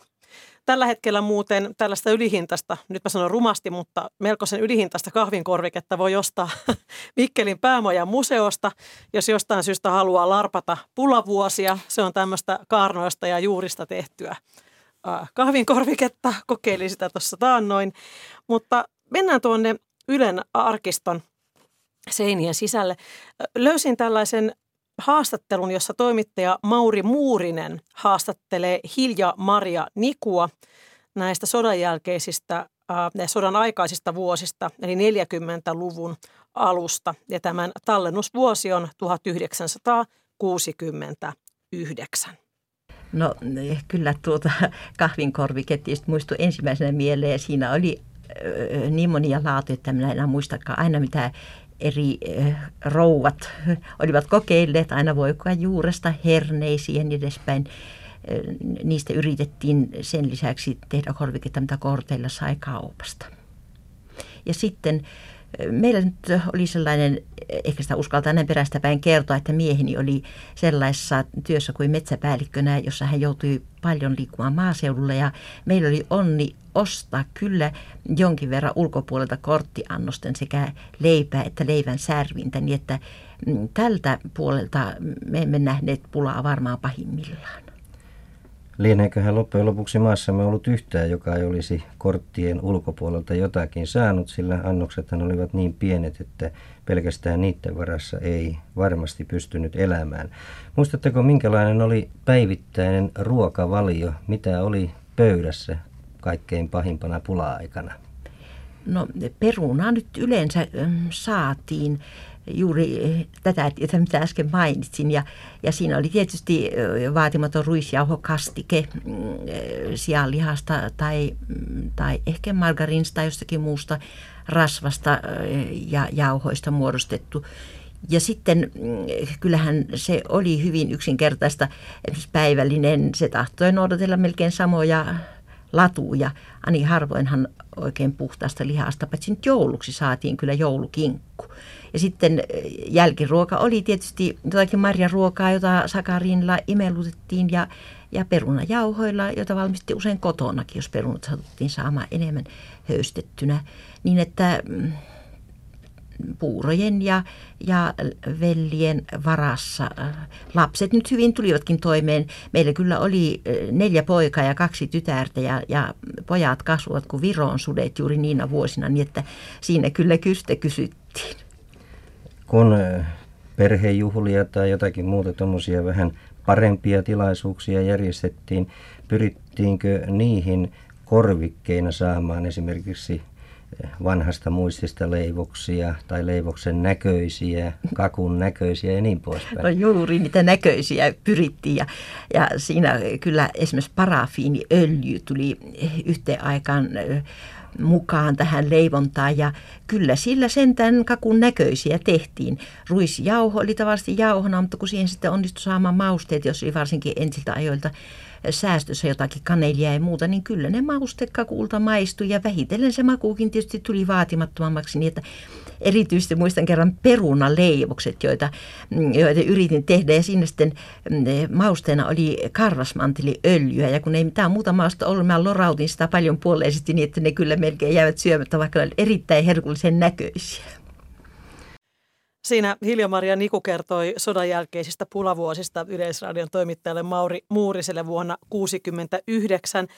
Speaker 2: Tällä hetkellä muuten tällaista ylihintasta, nyt mä sanon rumasti, mutta melkoisen ylihintasta kahvinkorviketta voi ostaa Mikkelin päämojan museosta, jos jostain syystä haluaa larpata pulavuosia. Se on tämmöistä kaarnoista ja juurista tehtyä kahvinkorviketta. Kokeilin sitä tuossa taannoin. Mutta mennään tuonne Ylen arkiston seinien sisälle. Löysin tällaisen haastattelun, jossa toimittaja Mauri Muurinen haastattelee Hilja Maria Nikua näistä sodan jälkeisistä ja sodan aikaisista vuosista, eli 40-luvun alusta. Ja tämän tallennusvuosi on 1969.
Speaker 3: No kyllä tuota kahvinkorviketista muistui ensimmäisenä mieleen. Siinä oli niin monia laatuja, että minä enää muistakaan aina mitä eri rouvat olivat kokeilleet aina voikoa juuresta herneisiin ja niin edespäin. Niistä yritettiin sen lisäksi tehdä korviketta, mitä korteilla sai kaupasta. Ja sitten meillä nyt oli sellainen, ehkä sitä uskaltaa näin perästä päin kertoa, että mieheni oli sellaisessa työssä kuin metsäpäällikkönä, jossa hän joutui paljon liikkumaan maaseudulla ja meillä oli onni ostaa kyllä jonkin verran ulkopuolelta korttiannosten sekä leipää että leivän särvintä, niin että mm, tältä puolelta me emme nähneet pulaa varmaan pahimmillaan.
Speaker 5: Lieneeköhän loppujen lopuksi maassamme ollut yhtään, joka ei olisi korttien ulkopuolelta jotakin saanut, sillä annoksethan olivat niin pienet, että pelkästään niiden varassa ei varmasti pystynyt elämään. Muistatteko, minkälainen oli päivittäinen ruokavalio, mitä oli pöydässä kaikkein pahimpana pula-aikana?
Speaker 3: No perunaa nyt yleensä saatiin juuri tätä, mitä äsken mainitsin. Ja, ja siinä oli tietysti vaatimaton ruisjauhokastike mm, sianlihasta tai, mm, tai ehkä margarinsta tai jostakin muusta rasvasta ja jauhoista muodostettu. Ja sitten mm, kyllähän se oli hyvin yksinkertaista. Päivällinen, se tahtoi noudatella melkein samoja latuja. Ani harvoinhan oikein puhtaasta lihasta, paitsi nyt jouluksi saatiin kyllä joulukinkku. Ja sitten jälkiruoka oli tietysti jotakin marjaruokaa, jota sakarinilla imellutettiin ja, ja perunajauhoilla, jota valmisti usein kotonakin, jos perunat satuttiin saamaan enemmän höystettynä. Niin että mm, puurojen ja, ja vellien varassa. Lapset nyt hyvin tulivatkin toimeen. Meillä kyllä oli neljä poikaa ja kaksi tytärtä ja, ja pojat kasvuvat kuin Viron sudet juuri niinä vuosina, niin että siinä kyllä kystä kysyttiin.
Speaker 5: Kun perhejuhlia tai jotakin muuta tuommoisia vähän parempia tilaisuuksia järjestettiin, pyrittiinkö niihin korvikkeina saamaan esimerkiksi vanhasta muistista leivoksia tai leivoksen näköisiä, kakun näköisiä ja niin poispäin.
Speaker 3: No juuri niitä näköisiä pyrittiin ja, ja siinä kyllä esimerkiksi parafiiniöljy tuli yhteen aikaan mukaan tähän leivontaan ja kyllä sillä sentään kakun näköisiä tehtiin. Ruisjauho oli tavallisesti jauhona, mutta kun siihen sitten onnistui saamaan mausteet, jos oli varsinkin ensiltä ajoilta säästössä jotakin kanelia ja muuta, niin kyllä ne maustekakulta maistui ja vähitellen se makuukin tietysti tuli vaatimattomammaksi niin, että erityisesti muistan kerran perunaleivokset, joita, mm, joita yritin tehdä ja siinä sitten mm, mausteena oli karvasmanteliöljyä ja kun ei mitään muuta mausta ollut, mä lorautin sitä paljon puoleisesti niin, että ne kyllä melkein jäivät syömättä, vaikka ne olivat erittäin herkullisen näköisiä.
Speaker 2: Siinä Hilja-Maria Niku kertoi sodan jälkeisistä pulavuosista Yleisradion toimittajalle Mauri Muuriselle vuonna 1969.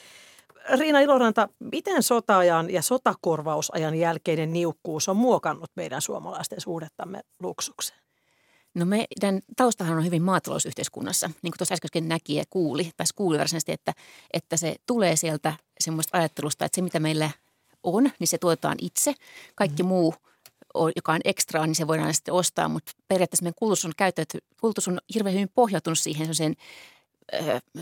Speaker 2: Riina Iloranta, miten sotaajan ja sotakorvausajan jälkeinen niukkuus on muokannut meidän suomalaisten suhdettamme luksukseen?
Speaker 1: No meidän taustahan on hyvin maatalousyhteiskunnassa, niin kuin tuossa äsken näki ja kuuli, tai kuuli varsinaisesti, että, että se tulee sieltä semmoista ajattelusta, että se mitä meillä on, niin se tuotetaan itse. Kaikki mm. muu – joka on ekstraa, niin se voidaan sitten ostaa, mutta periaatteessa meidän kulutus on, käytetty, kulutus on hirveän hyvin pohjautunut siihen sen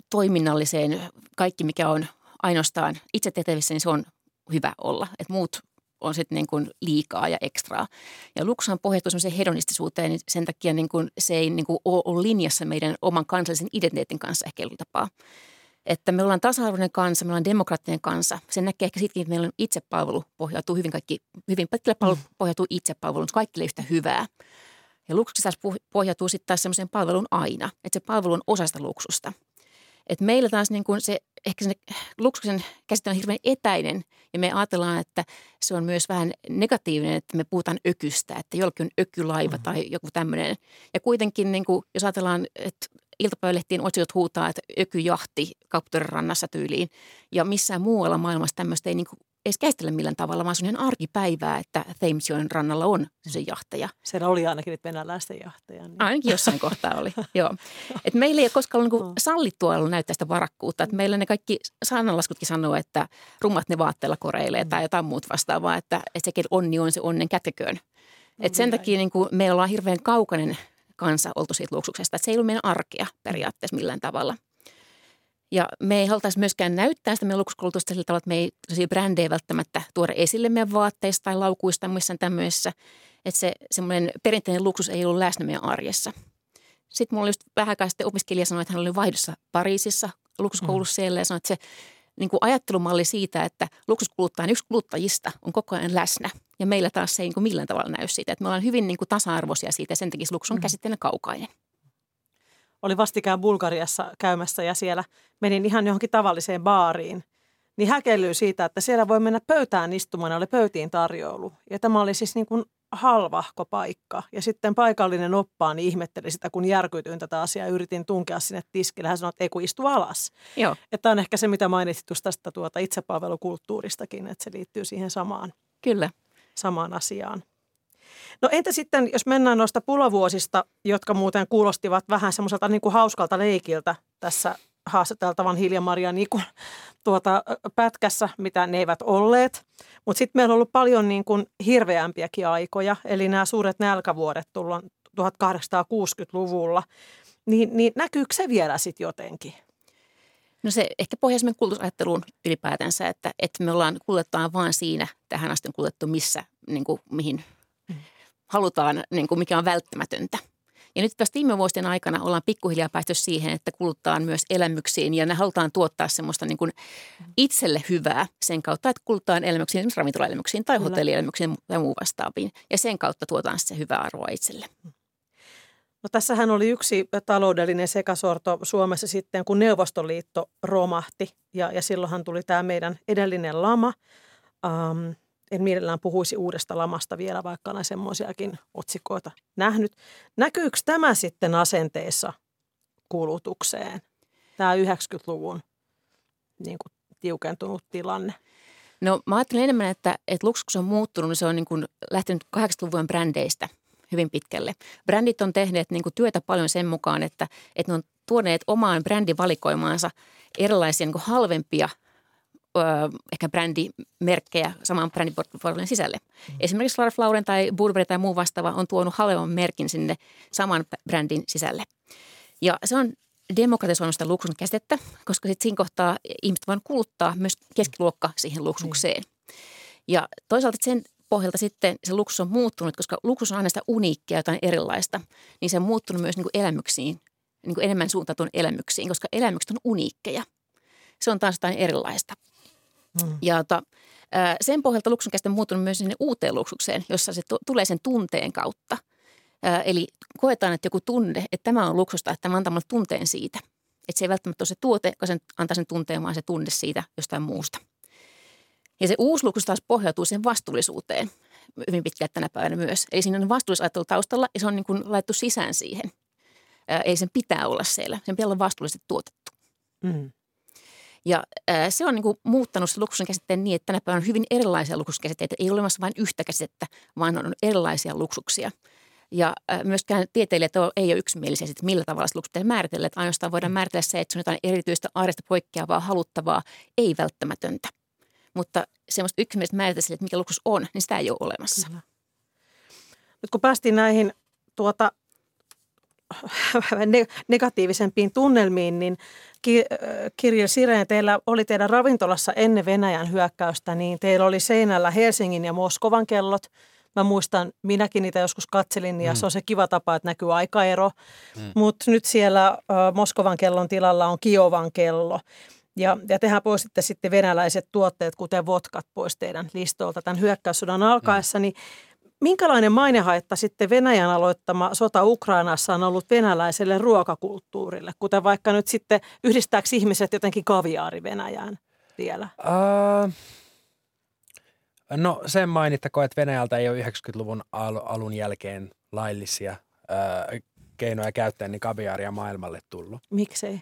Speaker 1: toiminnalliseen, kaikki mikä on ainoastaan itse tehtävissä, niin se on hyvä olla. että muut on sitten niin kuin liikaa ja ekstraa. Ja luksushan pohjautuu semmoiseen hedonistisuuteen, niin sen takia niin kuin se ei niin kuin ole linjassa meidän oman kansallisen identiteetin kanssa ehkä tapaa että me ollaan tasa-arvoinen kansa, me ollaan demokraattinen kansa. Sen näkee ehkä sittenkin, että meillä on itsepalvelu pohjautuu hyvin kaikki, hyvin pitkälle palvelu mm. pohjautuu itsepalveluun, kaikille yhtä hyvää. Ja luksuksi taas pohjautuu sitten taas semmoiseen palveluun aina, että se palvelu on osasta luksusta. Et meillä taas niin kuin se, ehkä se luksuksen käsite on hirveän etäinen ja me ajatellaan, että se on myös vähän negatiivinen, että me puhutaan ökystä, että jollakin on ökylaiva mm. tai joku tämmöinen. Ja kuitenkin niin kuin, jos ajatellaan, että iltapäivälehtien otsikot huutaa, että ökyjahti Kaptorin tyyliin. Ja missään muualla maailmassa tämmöistä ei niin kuin edes käsitellä millään tavalla, vaan se on ihan arkipäivää, että Thamesjoen rannalla on se jahtaja.
Speaker 2: Siellä oli ainakin nyt venäläisten jahtaja. Niin.
Speaker 1: Ainakin jossain kohtaa oli, joo. Et meillä ei ole koskaan ollut niin sallittua ollut näyttää sitä varakkuutta. Et meillä ne kaikki sananlaskutkin sanoo, että rummat ne vaatteella koreilee tai jotain muut vastaavaa, että, että se onni on se onnen käteköön. Et sen takia niin kuin me ollaan hirveän kaukainen kansa oltu siitä luksuksesta. Että se ei ollut meidän arkea periaatteessa millään tavalla. Ja me ei haluttaisi myöskään näyttää sitä meidän luksuskulutusta sillä tavalla, että me ei brändejä välttämättä tuoda esille meidän vaatteista tai laukuista tai missään tämmöisessä. Että se semmoinen perinteinen luksus ei ollut läsnä meidän arjessa. Sitten mulla oli just vähän aikaa sitten opiskelija sanoi, että hän oli vaihdossa Pariisissa luksuskoulussa mm. siellä ja sanoi, että se niin kuin ajattelumalli siitä, että luksuskuluttajan yksi kuluttajista on koko ajan läsnä. Ja meillä taas se ei niin kuin millään tavalla näy siitä. Että me ollaan hyvin niin kuin tasa-arvoisia siitä ja sen takia luksus on mm. käsitteenä kaukainen.
Speaker 2: Oli vastikään Bulgariassa käymässä ja siellä menin ihan johonkin tavalliseen baariin. Niin häkellyy siitä, että siellä voi mennä pöytään istumaan, oli pöytiin tarjoulu. Ja tämä oli siis niin kuin halvahko paikka. Ja sitten paikallinen oppaani ihmetteli sitä, kun järkytyin tätä asiaa ja yritin tunkea sinne tiskille. Hän sanoi, että ei kun istu alas.
Speaker 1: Joo.
Speaker 2: Että on ehkä se, mitä mainitsit tästä tuota itsepalvelukulttuuristakin, että se liittyy siihen samaan.
Speaker 1: Kyllä.
Speaker 2: Samaan asiaan. No entä sitten, jos mennään noista pulovuosista, jotka muuten kuulostivat vähän semmoiselta niin kuin hauskalta leikiltä tässä haastateltavan Hilja-Maria Nikun tuota, pätkässä, mitä ne eivät olleet. Mutta sitten meillä on ollut paljon niin kuin hirveämpiäkin aikoja, eli nämä suuret nälkävuodet tullaan 1860-luvulla. Niin, niin näkyykö se vielä sitten jotenkin?
Speaker 1: No se ehkä pohjaisemme kulutusajatteluun ylipäätänsä, että, että me ollaan kuljetaan vain siinä, tähän asti kuljettu missä, niin kuin, mihin. Halutaan, niin kuin, mikä on välttämätöntä. Ja nyt vasta viime vuosien aikana ollaan pikkuhiljaa päästy siihen, että kuluttaa myös elämyksiin ja ne halutaan tuottaa semmoista niin kuin itselle hyvää sen kautta, että kuluttaa elämyksiin, esimerkiksi ravintolaelämyksiin tai hotellielämyksiin tai muu vastaaviin. Ja sen kautta tuotaan se hyvää arvoa itselle.
Speaker 2: No tässähän oli yksi taloudellinen sekasorto Suomessa sitten, kun Neuvostoliitto romahti ja, ja silloinhan tuli tämä meidän edellinen lama. Um, en mielellään puhuisi uudesta lamasta vielä, vaikka olen semmoisiakin otsikoita nähnyt. Näkyykö tämä sitten asenteessa kulutukseen, tämä 90-luvun niin kuin, tiukentunut tilanne?
Speaker 1: No mä ajattelen enemmän, että, että luksus on muuttunut, niin se on niin kuin lähtenyt 80-luvun brändeistä hyvin pitkälle. Brändit on tehneet niin kuin työtä paljon sen mukaan, että, että ne on tuoneet omaan brändivalikoimaansa erilaisia niin kuin halvempia – ehkä brändimerkkejä saman brändiportfolion sisälle. Mm. Esimerkiksi Ralph Lauren tai Burberry tai muu vastaava on tuonut halvemman merkin sinne saman brändin sisälle. Ja se on demokratisoinut sitä luksun käsitettä, koska sitten siinä kohtaa ihmiset voivat kuluttaa myös keskiluokka siihen luksukseen. Mm. Ja toisaalta sen pohjalta sitten se luksus on muuttunut, koska luksus on aina sitä uniikkia, jotain erilaista, niin se on muuttunut myös niin kuin elämyksiin, niin kuin enemmän suuntautunut elämyksiin, koska elämykset on uniikkeja. Se on taas jotain erilaista. Mm. Ja ta, sen pohjalta luksun käsite muuttunut myös sinne uuteen luksukseen, jossa se t- tulee sen tunteen kautta. Eli koetaan, että joku tunne, että tämä on luksusta, että tämä antaa mulle tunteen siitä. Että se ei välttämättä ole se tuote, joka sen, antaa sen tunteen, vaan se tunne siitä jostain muusta. Ja se uusi luksus taas pohjautuu siihen vastuullisuuteen hyvin pitkään tänä päivänä myös. Eli siinä on vastuullisuusajattelu taustalla ja se on niin kuin laittu sisään siihen. Ei sen pitää olla siellä. Sen pitää olla vastuullisesti tuotettu. Mm. Ja ää, se on niin kuin muuttanut se luksusen käsitteen niin, että tänä päivänä on hyvin erilaisia luksuskäsitteitä. Ei ole olemassa vain yhtä käsitettä, vaan on erilaisia luksuksia. Ja ää, myöskään tieteilijät ei ole yksimielisiä siitä, millä tavalla se luksus määritellä. Että ainoastaan voidaan määritellä se, että se on jotain erityistä arjesta poikkeavaa, haluttavaa, ei välttämätöntä. Mutta semmoista yksimielistä määritellä sille, että mikä luksus on, niin sitä ei ole olemassa. Kyllä.
Speaker 2: Nyt kun päästiin näihin tuota, negatiivisempiin tunnelmiin, niin Kirja Sireen, teillä oli teidän ravintolassa ennen Venäjän hyökkäystä, niin teillä oli seinällä Helsingin ja Moskovan kellot. Mä muistan, minäkin niitä joskus katselin ja mm. se on se kiva tapa, että näkyy aikaero. Mm. Mutta nyt siellä äh, Moskovan kellon tilalla on Kiovan kello. Ja, ja tehän poistitte sitten venäläiset tuotteet, kuten vodkat, pois teidän listolta tämän hyökkäyssodan alkaessa. Mm. Niin Minkälainen mainehaitta sitten Venäjän aloittama sota Ukrainassa on ollut venäläiselle ruokakulttuurille, kuten vaikka nyt sitten yhdistääkö ihmiset jotenkin kaviaari Venäjään vielä? Uh,
Speaker 4: no sen mainittako, että Venäjältä ei ole 90-luvun alun jälkeen laillisia uh, keinoja käyttää niin kaviaaria maailmalle tullut.
Speaker 2: Miksei?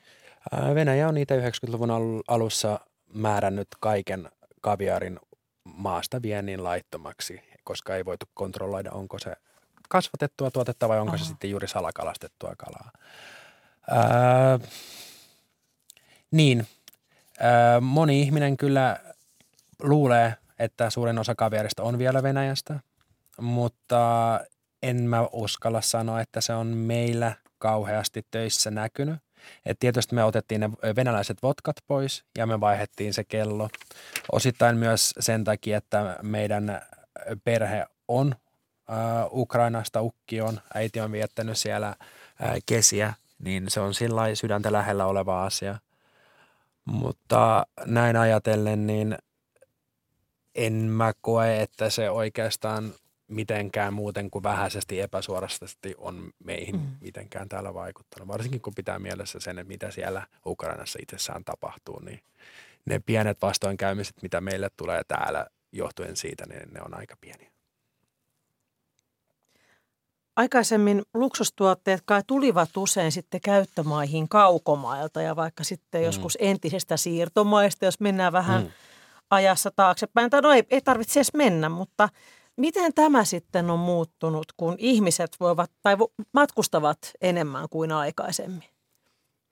Speaker 4: Venäjä on niitä 90-luvun alussa määrännyt kaiken kaviaarin maasta viennin laittomaksi koska ei voitu kontrolloida, onko se kasvatettua tuotetta vai onko Aha. se sitten juuri salakalastettua kalaa. Ää, niin, ää, moni ihminen kyllä luulee, että suurin osa kaviarista on vielä Venäjästä, mutta en mä uskalla sanoa, että se on meillä kauheasti töissä näkynyt. Et tietysti me otettiin ne venäläiset vodkat pois ja me vaihettiin se kello. Osittain myös sen takia, että meidän perhe on Ukrainasta, ukki on, äiti on viettänyt siellä äh, kesiä, niin se on sillä sydäntä lähellä oleva asia. Mutta näin ajatellen, niin en mä koe, että se oikeastaan mitenkään muuten kuin vähäisesti epäsuorasti on meihin mm. mitenkään täällä vaikuttanut. Varsinkin kun pitää mielessä sen, että mitä siellä Ukrainassa itsessään tapahtuu, niin ne pienet vastoinkäymiset, mitä meille tulee täällä johtuen siitä, niin ne on aika pieniä.
Speaker 2: Aikaisemmin luksustuotteet kai tulivat usein sitten käyttömaihin kaukomailta ja vaikka sitten mm. joskus entisestä siirtomaista, jos mennään vähän mm. ajassa taaksepäin. Tai no ei, ei tarvitse edes mennä, mutta miten tämä sitten on muuttunut, kun ihmiset voivat tai matkustavat enemmän kuin aikaisemmin?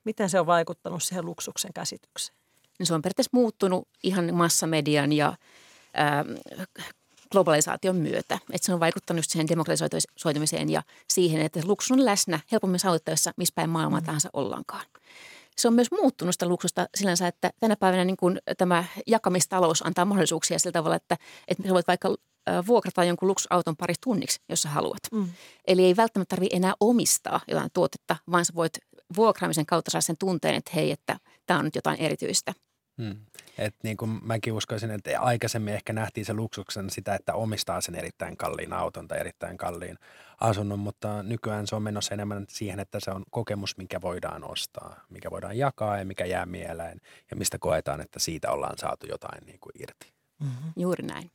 Speaker 2: Miten se on vaikuttanut siihen luksuksen käsitykseen?
Speaker 1: No se on periaatteessa muuttunut ihan massamedian ja globalisaation myötä. Että se on vaikuttanut siihen demokratisoitumiseen ja siihen, että luksus on läsnä helpommin saavuttavissa, missä päin maailmaa mm. tahansa ollaankaan. Se on myös muuttunut sitä luksusta sillänsä, että tänä päivänä niin kuin tämä jakamistalous antaa mahdollisuuksia sillä tavalla, että, että voit vaikka vuokrata jonkun luksusauton parissa tunniksi, jos sä haluat. Mm. Eli ei välttämättä tarvitse enää omistaa jotain tuotetta, vaan sä voit vuokraamisen kautta saada sen tunteen, että hei, että tämä on nyt jotain erityistä.
Speaker 4: Hmm. Et niin kuin mäkin uskoisin, että aikaisemmin ehkä nähtiin se luksuksen sitä, että omistaa sen erittäin kalliin auton tai erittäin kalliin asunnon, mutta nykyään se on menossa enemmän siihen, että se on kokemus, mikä voidaan ostaa, mikä voidaan jakaa ja mikä jää mieleen ja mistä koetaan, että siitä ollaan saatu jotain niin kuin irti.
Speaker 1: Mm-hmm. Juuri näin.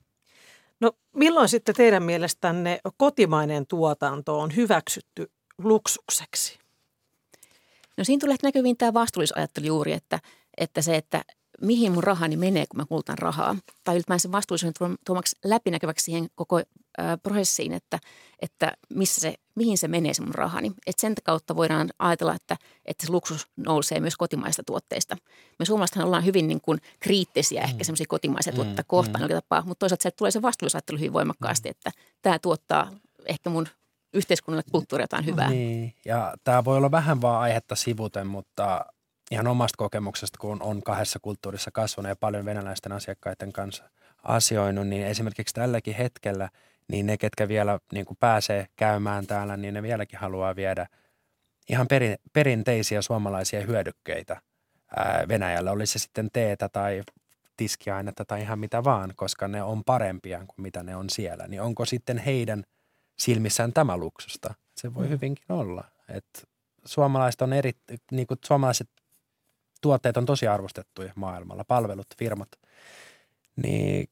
Speaker 2: No milloin sitten teidän mielestänne kotimainen tuotanto on hyväksytty luksukseksi?
Speaker 1: No siinä tulee näkyviin tämä vastuullisuusajattelu juuri, että, että se, että mihin mun rahani menee, kun mä kulutan rahaa. Tai ylipäänsä vastuullisuuden tuomaksi läpinäkyväksi siihen koko prosessiin, että, että missä se, mihin se menee se mun rahani. Et sen kautta voidaan ajatella, että, että se luksus nousee myös kotimaista tuotteista. Me suomalaisethan ollaan hyvin niin kuin kriittisiä ehkä mm. semmoisia kotimaisia tuotteita mm, kohtaan mm. tapaa, mutta toisaalta se tulee se vastuullisuusajattelu hyvin voimakkaasti, mm. että tämä tuottaa ehkä mun yhteiskunnalle kulttuuri jotain hyvää.
Speaker 4: Niin, ja tämä voi olla vähän vaan aihetta sivuten, mutta ihan omasta kokemuksesta, kun on kahdessa kulttuurissa kasvanut ja paljon venäläisten asiakkaiden kanssa asioinut, niin esimerkiksi tälläkin hetkellä, niin ne, ketkä vielä niin kuin pääsee käymään täällä, niin ne vieläkin haluaa viedä ihan perin, perinteisiä suomalaisia hyödykkeitä ää, Venäjällä. Olisi se sitten teetä tai tiskiainetta tai ihan mitä vaan, koska ne on parempia kuin mitä ne on siellä. Niin onko sitten heidän silmissään tämä luksusta? Se voi mm. hyvinkin olla. että suomalaiset on eri, niin kuin suomalaiset tuotteet on tosi arvostettuja maailmalla, palvelut, firmat, niin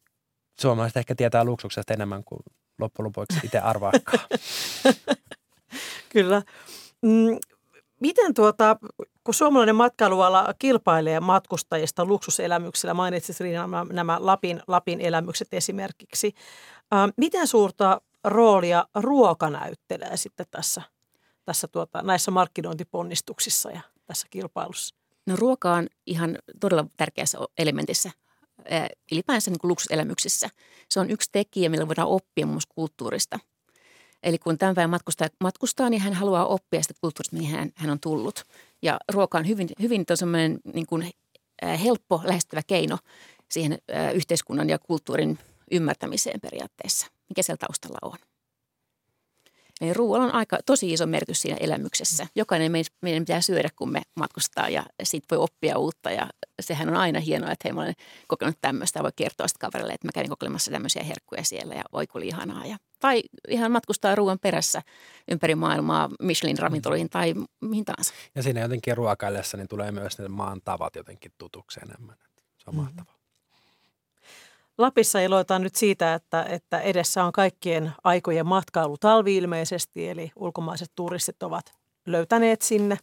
Speaker 4: suomalaiset ehkä tietää luksuksesta enemmän kuin loppujen lopuksi itse arvaakaan.
Speaker 2: Kyllä. Mm, miten tuota, kun suomalainen matkailuala kilpailee matkustajista luksuselämyksillä, mainitsit nämä, nämä Lapin, Lapin elämykset esimerkiksi, ää, miten suurta roolia ruoka näyttelee sitten tässä, tässä tuota, näissä markkinointiponnistuksissa ja tässä kilpailussa?
Speaker 1: No ruoka on ihan todella tärkeässä elementissä ylipäänsä niin luksuselämyksissä. Se on yksi tekijä, millä voidaan oppia muun muassa kulttuurista. Eli kun tämän päivän matkustaa, matkustaa, niin hän haluaa oppia sitä kulttuurista, mihin hän, hän on tullut. Ja ruoka on hyvin, hyvin niin kuin, helppo lähestyvä keino siihen yhteiskunnan ja kulttuurin ymmärtämiseen periaatteessa, mikä siellä taustalla on. Eli ruoalla on aika tosi iso merkitys siinä elämyksessä. Jokainen meidän pitää syödä, kun me matkustaa ja siitä voi oppia uutta. Ja sehän on aina hienoa, että hei, mä olen kokenut tämmöistä ja voi kertoa sitten kaverille, että mä kävin kokeilemassa tämmöisiä herkkuja siellä ja oi kun ihanaa. Ja, tai ihan matkustaa ruoan perässä ympäri maailmaa Michelin ravintoloihin tai mihin tahansa.
Speaker 4: Ja siinä jotenkin ruokaillessa niin tulee myös ne maan tavat jotenkin tutuksi enemmän. Se on mm. mahtavaa.
Speaker 2: Lapissa iloitaan nyt siitä, että, että edessä on kaikkien aikojen matkailu talvi ilmeisesti, eli ulkomaiset turistit ovat löytäneet sinne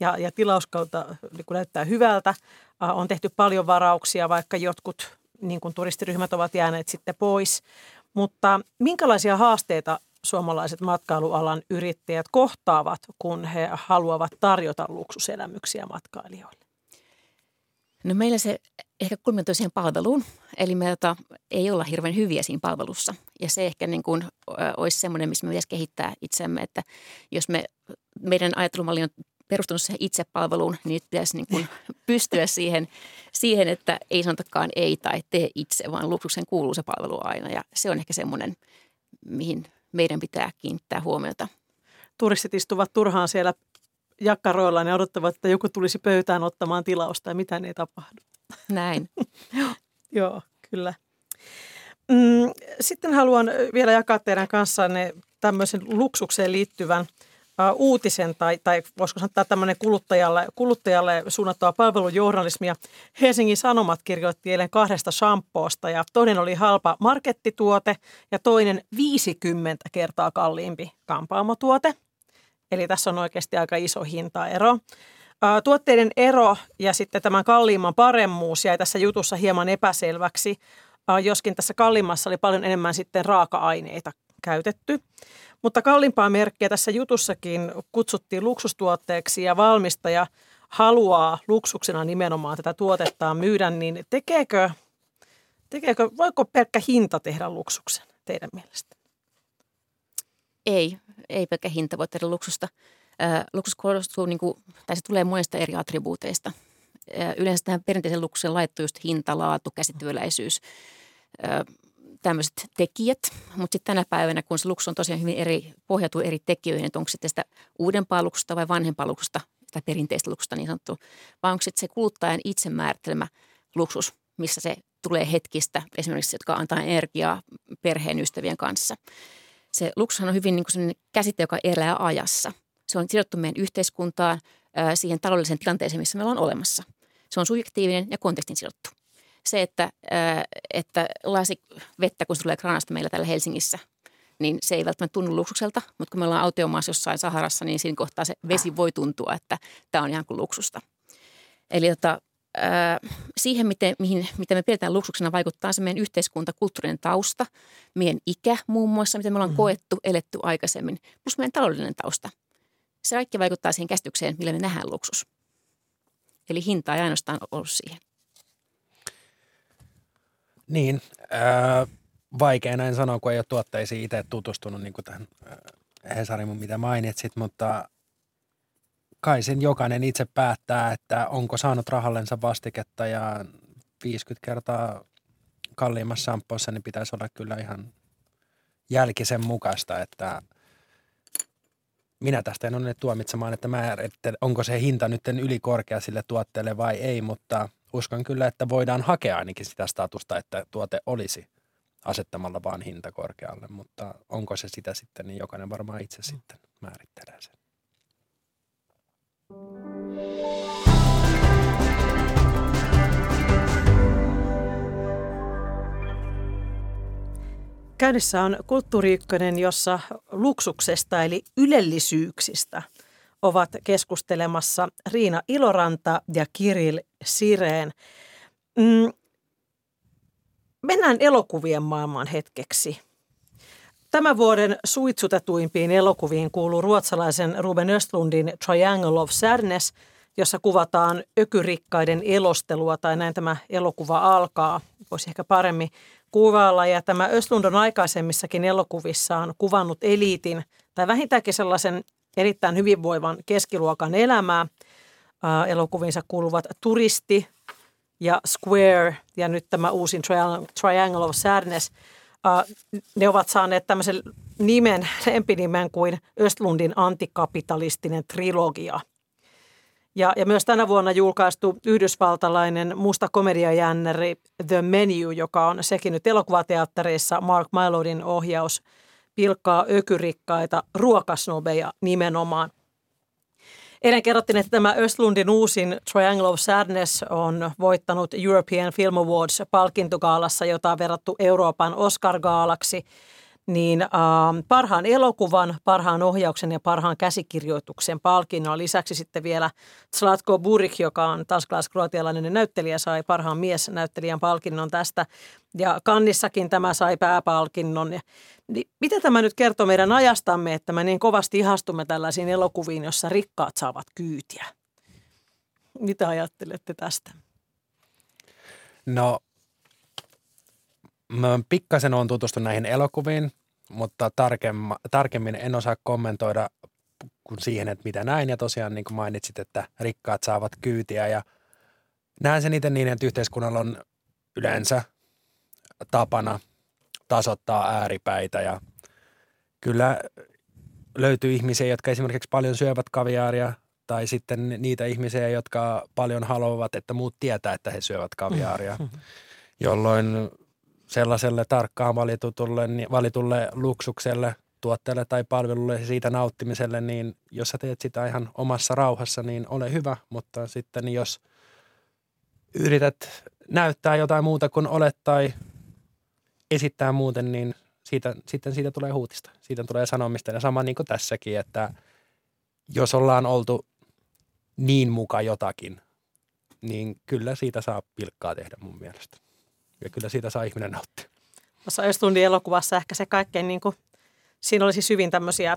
Speaker 2: ja, ja tilauskautta niin näyttää hyvältä. On tehty paljon varauksia, vaikka jotkut niin kuin turistiryhmät ovat jääneet sitten pois. Mutta minkälaisia haasteita suomalaiset matkailualan yrittäjät kohtaavat, kun he haluavat tarjota luksuselämyksiä matkailijoille?
Speaker 1: No meillä se ehkä kulminoi siihen palveluun, eli me tota, ei olla hirveän hyviä siinä palvelussa. Ja se ehkä niin kuin, ö, olisi semmoinen, missä me pitäisi kehittää itsemme, että jos me, meidän ajattelumalli on perustunut siihen itsepalveluun, niin nyt pitäisi niin kuin pystyä siihen, siihen, että ei sanotakaan ei tai tee itse, vaan luksuksen kuuluu se palvelu aina. Ja se on ehkä semmoinen, mihin meidän pitää kiinnittää huomiota.
Speaker 2: Turistit istuvat turhaan siellä jakkaroilla ne odottavat, että joku tulisi pöytään ottamaan tilausta ja mitä ei tapahdu.
Speaker 1: Näin.
Speaker 2: Joo, kyllä. Mm, sitten haluan vielä jakaa teidän kanssanne tämmöisen luksukseen liittyvän uh, uutisen tai, tai voisiko sanoa tämmöinen kuluttajalle, kuluttajalle suunnattua palvelujournalismia. Helsingin Sanomat kirjoitti eilen kahdesta shampoosta ja toinen oli halpa markettituote ja toinen 50 kertaa kalliimpi kampaamotuote – Eli tässä on oikeasti aika iso hintaero. Tuotteiden ero ja sitten tämän kalliimman paremmuus jäi tässä jutussa hieman epäselväksi, joskin tässä kalliimmassa oli paljon enemmän sitten raaka-aineita käytetty. Mutta kalliimpaa merkkiä tässä jutussakin kutsuttiin luksustuotteeksi ja valmistaja haluaa luksuksena nimenomaan tätä tuotettaan myydä, niin tekeekö, tekeekö, voiko pelkkä hinta tehdä luksuksen teidän mielestä?
Speaker 1: Ei, ei pelkkä hinta voi tehdä luksusta. Luksus koostuu, niin kuin, tai se tulee monista eri attribuuteista. Yleensä tähän perinteisen luksukseen laittuu just hinta, laatu, käsityöläisyys, tämmöiset tekijät. Mutta sitten tänä päivänä, kun se luksus on tosiaan hyvin eri, pohjautuu eri tekijöihin, että onko sitten sitä uudempaa luksusta vai vanhempaa luksusta, sitä perinteistä luksusta niin sanottu, vai onko se kuluttajan itse määrittelemä luksus, missä se tulee hetkistä, esimerkiksi jotka antaa energiaa perheen ystävien kanssa. Se luksushan on hyvin niin kuin käsite, joka elää ajassa. Se on sidottu meidän yhteiskuntaan, siihen taloudelliseen tilanteeseen, missä meillä on olemassa. Se on subjektiivinen ja kontekstin sidottu. Se, että, että lasi vettä, kun se tulee kranasta meillä täällä Helsingissä, niin se ei välttämättä tunnu luksukselta, mutta kun me ollaan autiomaassa jossain Saharassa, niin siinä kohtaa se vesi voi tuntua, että tämä on ihan kuin luksusta. Eli tota, siihen, miten, mihin, mitä me pidetään luksuksena, vaikuttaa se meidän yhteiskunta, kulttuurinen tausta, meidän ikä muun muassa, mitä me ollaan mm. koettu, eletty aikaisemmin, plus meidän taloudellinen tausta. Se kaikki vaikuttaa siihen käsitykseen, millä me nähdään luksus. Eli hinta ei ainoastaan ollut siihen.
Speaker 4: Niin, äh, vaikea näin sanoa, kun ei ole tuotteisiin itse tutustunut, niin kuin tähän Hesarin, mitä mainitsit, mutta kai sen jokainen itse päättää, että onko saanut rahallensa vastiketta ja 50 kertaa kalliimmassa sampoossa, niin pitäisi olla kyllä ihan jälkisen mukaista, että minä tästä en ole tuomitsemaan, että, mä, että onko se hinta nyt ylikorkea sille tuotteelle vai ei, mutta uskon kyllä, että voidaan hakea ainakin sitä statusta, että tuote olisi asettamalla vaan hinta korkealle, mutta onko se sitä sitten, niin jokainen varmaan itse sitten määrittelee sen.
Speaker 2: Käynnissä on Kulttuuri jossa luksuksesta eli ylellisyyksistä ovat keskustelemassa Riina Iloranta ja Kiril Sireen. Mm, mennään elokuvien maailmaan hetkeksi. Tämän vuoden suitsutetuimpiin elokuviin kuuluu ruotsalaisen Ruben Östlundin Triangle of Sadness, jossa kuvataan ökyrikkaiden elostelua, tai näin tämä elokuva alkaa, voisi ehkä paremmin kuvailla. Ja tämä Östlund on aikaisemmissakin elokuvissaan kuvannut eliitin, tai vähintäänkin sellaisen erittäin hyvinvoivan keskiluokan elämää. Elokuvinsa kuuluvat Turisti ja Square, ja nyt tämä uusin Triangle of Sadness – ne ovat saaneet tämmöisen nimen, lempinimen kuin Östlundin antikapitalistinen trilogia. Ja, ja myös tänä vuonna julkaistu yhdysvaltalainen musta komediajännäri The Menu, joka on sekin nyt elokuvateattereissa Mark Mylodin ohjaus, pilkkaa ökyrikkaita ruokasnobeja nimenomaan. Eilen kerrottiin, että tämä Östlundin uusin Triangle of Sadness on voittanut European Film Awards palkintogaalassa, jota on verrattu Euroopan Oscar-gaalaksi – niin äh, parhaan elokuvan, parhaan ohjauksen ja parhaan käsikirjoituksen palkinnon. Lisäksi sitten vielä Zlatko Burik, joka on tanskalais-kroatialainen näyttelijä, sai parhaan miesnäyttelijän palkinnon tästä. Ja Kannissakin tämä sai pääpalkinnon. Niin mitä tämä nyt kertoo meidän ajastamme, että me niin kovasti ihastumme tällaisiin elokuviin, jossa rikkaat saavat kyytiä? Mitä ajattelette tästä?
Speaker 4: No Mä pikkasen on tutustunut näihin elokuviin, mutta tarkemmin en osaa kommentoida kuin siihen, että mitä näin. Ja tosiaan niin kuin mainitsit, että rikkaat saavat kyytiä ja näen sen itse niin, että yhteiskunnalla on yleensä tapana tasoittaa ääripäitä ja kyllä löytyy ihmisiä, jotka esimerkiksi paljon syövät kaviaaria tai sitten niitä ihmisiä, jotka paljon haluavat, että muut tietää, että he syövät kaviaaria, mm-hmm. jolloin sellaiselle tarkkaan valitulle, valitulle luksukselle, tuotteelle tai palvelulle ja siitä nauttimiselle, niin jos sä teet sitä ihan omassa rauhassa, niin ole hyvä, mutta sitten jos yrität näyttää jotain muuta kuin olet tai esittää muuten, niin siitä, sitten siitä tulee huutista. Siitä tulee sanomista ja sama niin kuin tässäkin, että jos ollaan oltu niin muka jotakin, niin kyllä siitä saa pilkkaa tehdä mun mielestä. Ja kyllä siitä saa ihminen nauttia.
Speaker 2: Tuossa Östlundin elokuvassa ehkä se kaikkein, niin kuin, siinä oli siis hyvin tämmöisiä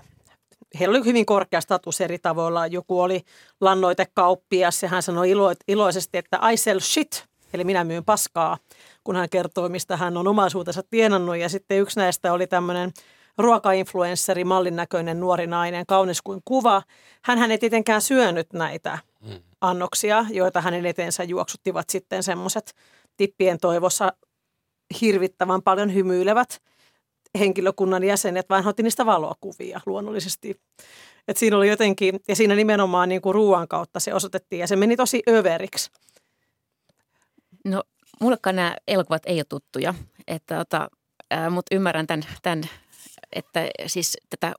Speaker 2: heillä oli hyvin korkea status eri tavoilla. Joku oli lannoitekauppias ja hän sanoi ilo, iloisesti, että I sell shit, eli minä myyn paskaa, kun hän kertoi, mistä hän on omaisuutensa tienannut. Ja sitten yksi näistä oli tämmöinen ruokainfluenssari, mallin näköinen nuori nainen, kaunis kuin kuva. Hän ei tietenkään syönyt näitä mm. annoksia, joita hänen eteensä juoksuttivat sitten semmoiset tippien toivossa hirvittävän paljon hymyilevät henkilökunnan jäsenet, vaan otti niistä valokuvia luonnollisesti. Et siinä oli jotenkin, ja siinä nimenomaan niin kuin ruoan kautta se osoitettiin, ja se meni tosi överiksi.
Speaker 1: No, mullekaan nämä elokuvat ei ole tuttuja, että, tota, mutta ymmärrän tämän, tämän, että siis tätä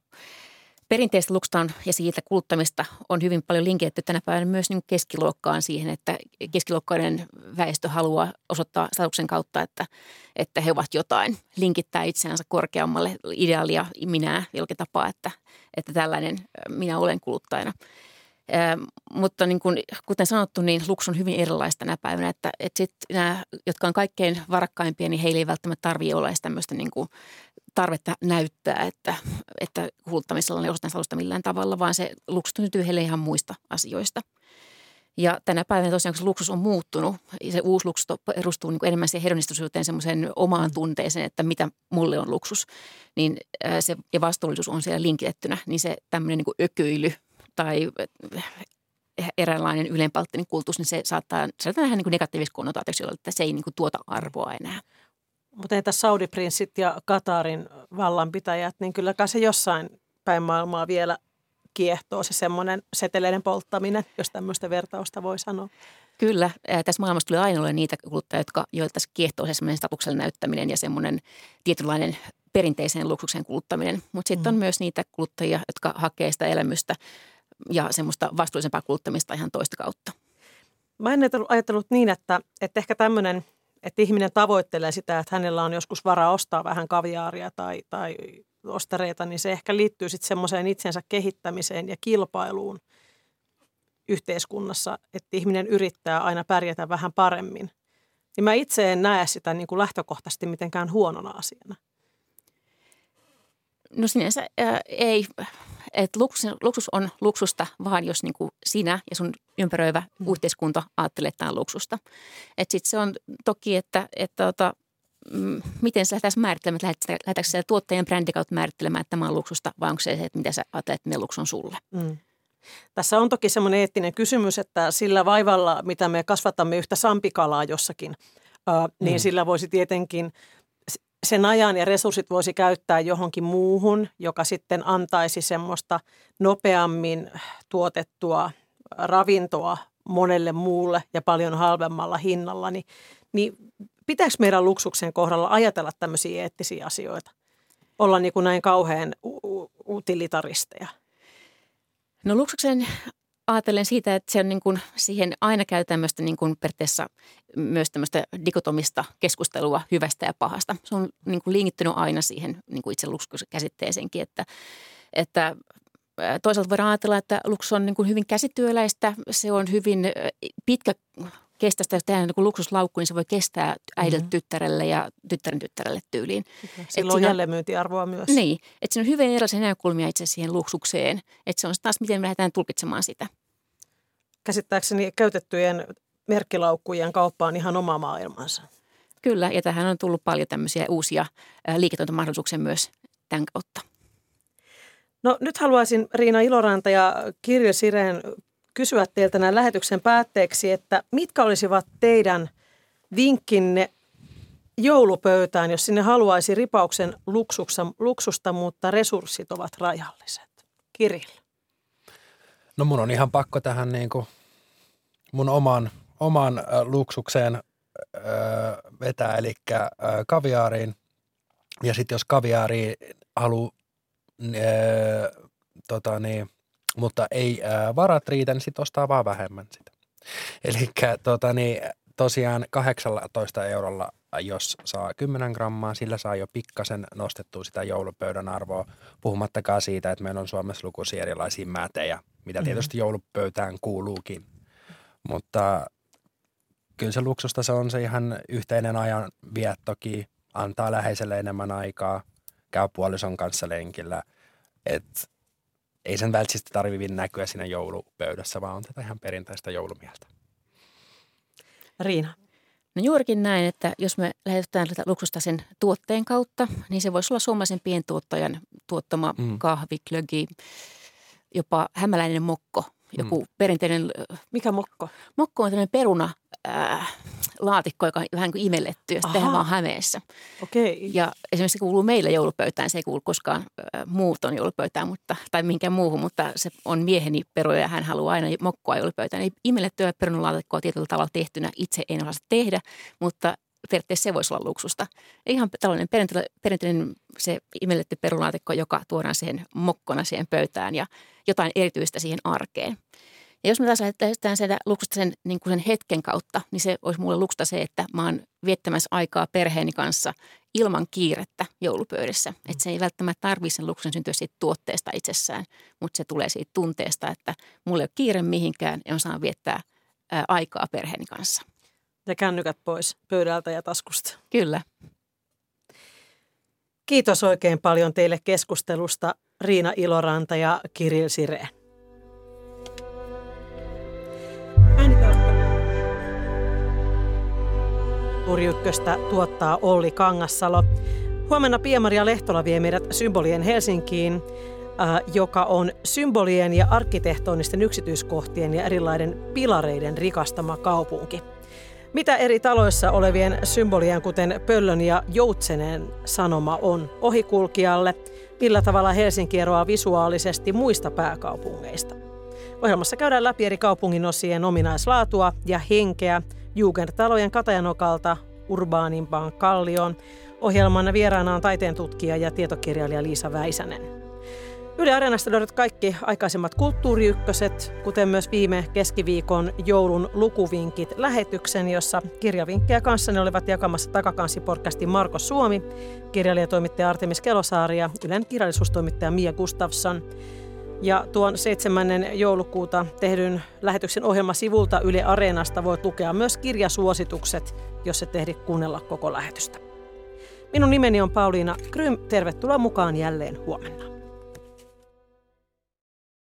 Speaker 1: perinteistä lukstaan ja siitä kuluttamista on hyvin paljon linkitetty tänä päivänä myös niin keskiluokkaan siihen, että keskiluokkainen väestö haluaa osoittaa statuksen kautta, että, että he ovat jotain, linkittää itseänsä korkeammalle ideaalia minä jollakin tapaa, että, että tällainen minä olen kuluttajana. Mutta niin kuin, kuten sanottu, niin luks on hyvin erilaista tänä päivänä, että, että sit nämä, jotka on kaikkein varakkaimpia, niin heillä ei välttämättä tarvitse olla edes tämmöistä niin kuin tarvetta näyttää, että, että kuluttamisella on jostain salusta millään tavalla, vaan se luksus syntyy heille ihan muista asioista. Ja tänä päivänä tosiaan, kun se luksus on muuttunut, se uusi luksus perustuu niin enemmän siihen hedonistisuuteen, semmoiseen omaan tunteeseen, että mitä mulle on luksus, niin se ja vastuullisuus on siellä linkitettynä, niin se tämmöinen niin ökyily tai eräänlainen ylenpalttinen kultus, niin se saattaa, saattaa nähdä niin konnotaatioksi, että se ei niin kuin tuota arvoa enää.
Speaker 2: Mutta entä Saudi-prinssit ja Katarin vallanpitäjät, niin kyllä se jossain päin maailmaa vielä kiehtoo se semmoinen seteleiden polttaminen, jos tämmöistä vertausta voi sanoa.
Speaker 1: Kyllä. Tässä maailmassa tulee aina olla niitä kuluttajia, jotka, joilta se kiehtoo se semmoinen statuksellinen näyttäminen ja semmoinen tietynlainen perinteisen luksuksen kuluttaminen. Mutta sitten mm. on myös niitä kuluttajia, jotka hakee sitä elämystä ja semmoista vastuullisempaa kuluttamista ihan toista kautta.
Speaker 2: Mä en ajatellut niin, että, että ehkä tämmöinen – että ihminen tavoittelee sitä, että hänellä on joskus varaa ostaa vähän kaviaaria tai, tai ostareita, niin se ehkä liittyy sitten semmoiseen itsensä kehittämiseen ja kilpailuun yhteiskunnassa, että ihminen yrittää aina pärjätä vähän paremmin. Niin mä itse en näe sitä niin kuin lähtökohtaisesti mitenkään huonona asiana.
Speaker 1: No sinänsä ää, ei että luksus, luksus on luksusta vaan jos niin kuin sinä ja sun ympäröivä mm. yhteiskunta ajattelee, että tämä on luksusta. Sitten se on toki, että, että että mm, miten sä lähtäisi määrittelemään, että lähdetäänkö sä tuottajan brändi kautta määrittelemään, että tämä on luksusta, vai onko se, että mitä sä ajattelet, että luksus on sulle? Mm.
Speaker 2: Tässä on toki semmoinen eettinen kysymys, että sillä vaivalla, mitä me kasvatamme yhtä sampikalaa jossakin, äh, niin mm. sillä voisi tietenkin sen ajan ja resurssit voisi käyttää johonkin muuhun, joka sitten antaisi semmoista nopeammin tuotettua ravintoa monelle muulle ja paljon halvemmalla hinnalla, niin, niin pitääkö meidän luksuksen kohdalla ajatella tämmöisiä eettisiä asioita? Olla niin kuin näin kauhean utilitaristeja?
Speaker 1: No luksuksen ajattelen siitä, että se on niin kuin, siihen aina käy tämmöistä niin kuin periaatteessa myös tämmöistä dikotomista keskustelua hyvästä ja pahasta. Se on niin kuin linkittynyt aina siihen niin kuin itse luksuskäsitteeseenkin, että, että toisaalta voidaan ajatella, että luksus on niin kuin hyvin käsityöläistä, se on hyvin pitkä kestästä, jos tehdään niin luksuslaukku, niin se voi kestää äidiltä mm-hmm. tyttärelle ja tyttären tyttärelle tyyliin.
Speaker 2: Silloin on jälleenmyyntiarvoa myös.
Speaker 1: Niin, että siinä on hyvin erilaisia näkökulmia itse siihen luksukseen. Että se on taas, miten me lähdetään tulkitsemaan sitä.
Speaker 2: Käsittääkseni käytettyjen merkkilaukkujen kauppa on ihan oma maailmansa.
Speaker 1: Kyllä, ja tähän on tullut paljon tämmöisiä uusia liiketoimintamahdollisuuksia myös tämän kautta.
Speaker 2: No nyt haluaisin Riina Iloranta ja Kirjo Siren kysyä teiltä näin lähetyksen päätteeksi, että mitkä olisivat teidän vinkkinne joulupöytään, jos sinne haluaisi ripauksen luksusta, luksusta mutta resurssit ovat rajalliset? Kirillä.
Speaker 4: No mun on ihan pakko tähän niin kuin mun oman, oman äh, luksukseen äh, vetää, eli äh, kaviaariin. Ja sitten jos kaviaari haluaa äh, tota niin, mutta ei ää, varat riitä, niin sitten ostaa vaan vähemmän sitä. Eli tota, niin, tosiaan 18 eurolla, jos saa 10 grammaa, sillä saa jo pikkasen nostettua sitä joulupöydän arvoa, puhumattakaan siitä, että meillä on Suomessa lukuisia erilaisia mätejä, mitä mm-hmm. tietysti joulupöytään kuuluukin. Mutta kyllä se luksusta se on se ihan yhteinen ajan viettoki, antaa läheiselle enemmän aikaa, käy puolison kanssa lenkillä. Että ei sen välttämättä tarvitse näkyä siinä joulupöydässä, vaan on tätä ihan perinteistä joulumieltä.
Speaker 2: Riina.
Speaker 1: No juurikin näin, että jos me lähetetään tätä luksusta sen tuotteen kautta, niin se voisi olla suomalaisen pientuottajan tuottama mm. kahvi, klögi, jopa hämäläinen mokko, joku mm. perinteinen...
Speaker 2: Mikä mokko?
Speaker 1: Mokko on tämmöinen peruna äh, laatikko, joka on vähän kuin imelletty ja sitten vaan Hämeessä.
Speaker 2: Okay.
Speaker 1: Ja esimerkiksi se kuuluu meillä joulupöytään, se ei kuulu koskaan äh, muuton joulupöytään mutta, tai minkään muuhun, mutta se on mieheni peruja ja hän haluaa aina mokkoa joulupöytään. Ei imellettyä perunalaatikkoa tietyllä tavalla tehtynä itse en osaa tehdä, mutta periaatteessa se voisi olla luksusta. Ihan tällainen perinteinen, perinteinen se imelletty perunalaatikko, joka tuodaan siihen mokkona siihen pöytään ja jotain erityistä siihen arkeen. Ja jos me taas lähdetään sitä luksusta sen, niin kuin sen hetken kautta, niin se olisi mulle luksusta se, että mä oon viettämässä aikaa perheeni kanssa ilman kiirettä joulupöydässä. Mm. Että se ei välttämättä tarvitse sen luksun syntyä siitä tuotteesta itsessään, mutta se tulee siitä tunteesta, että mulle ei ole kiire mihinkään ja mä saan viettää ää, aikaa perheeni kanssa.
Speaker 2: Ja kännykät pois pöydältä ja taskusta.
Speaker 1: Kyllä.
Speaker 2: Kiitos oikein paljon teille keskustelusta Riina Iloranta ja Kiril Sireen. Ykköstä tuottaa Olli Kangassalo. Huomenna Pia-Maria Lehtola vie meidät symbolien Helsinkiin, äh, joka on symbolien ja arkkitehtonisten yksityiskohtien ja erilaiden pilareiden rikastama kaupunki. Mitä eri taloissa olevien symbolien, kuten pöllön ja joutsenen sanoma on ohikulkijalle? Millä tavalla Helsinki eroaa visuaalisesti muista pääkaupungeista? Ohjelmassa käydään läpi eri kaupungin osien ominaislaatua ja henkeä Jugendtalojen Katajanokalta urbaanimpaan kallioon. Ohjelman vieraana on taiteen tutkija ja tietokirjailija Liisa Väisänen. Yle Areenasta löydät kaikki aikaisemmat kulttuuriykköset, kuten myös viime keskiviikon joulun lukuvinkit lähetyksen, jossa kirjavinkkejä kanssani olivat jakamassa takakansi-podcastin Marko Suomi, kirjailijatoimittaja Artemis Kelosaari ja Ylen kirjallisuustoimittaja Mia Gustafsson. Ja tuon 7. joulukuuta tehdyn lähetyksen ohjelmasivulta Yle Areenasta voit lukea myös kirjasuositukset, jos et ehdi kuunnella koko lähetystä. Minun nimeni on Pauliina Krym. Tervetuloa mukaan jälleen huomenna.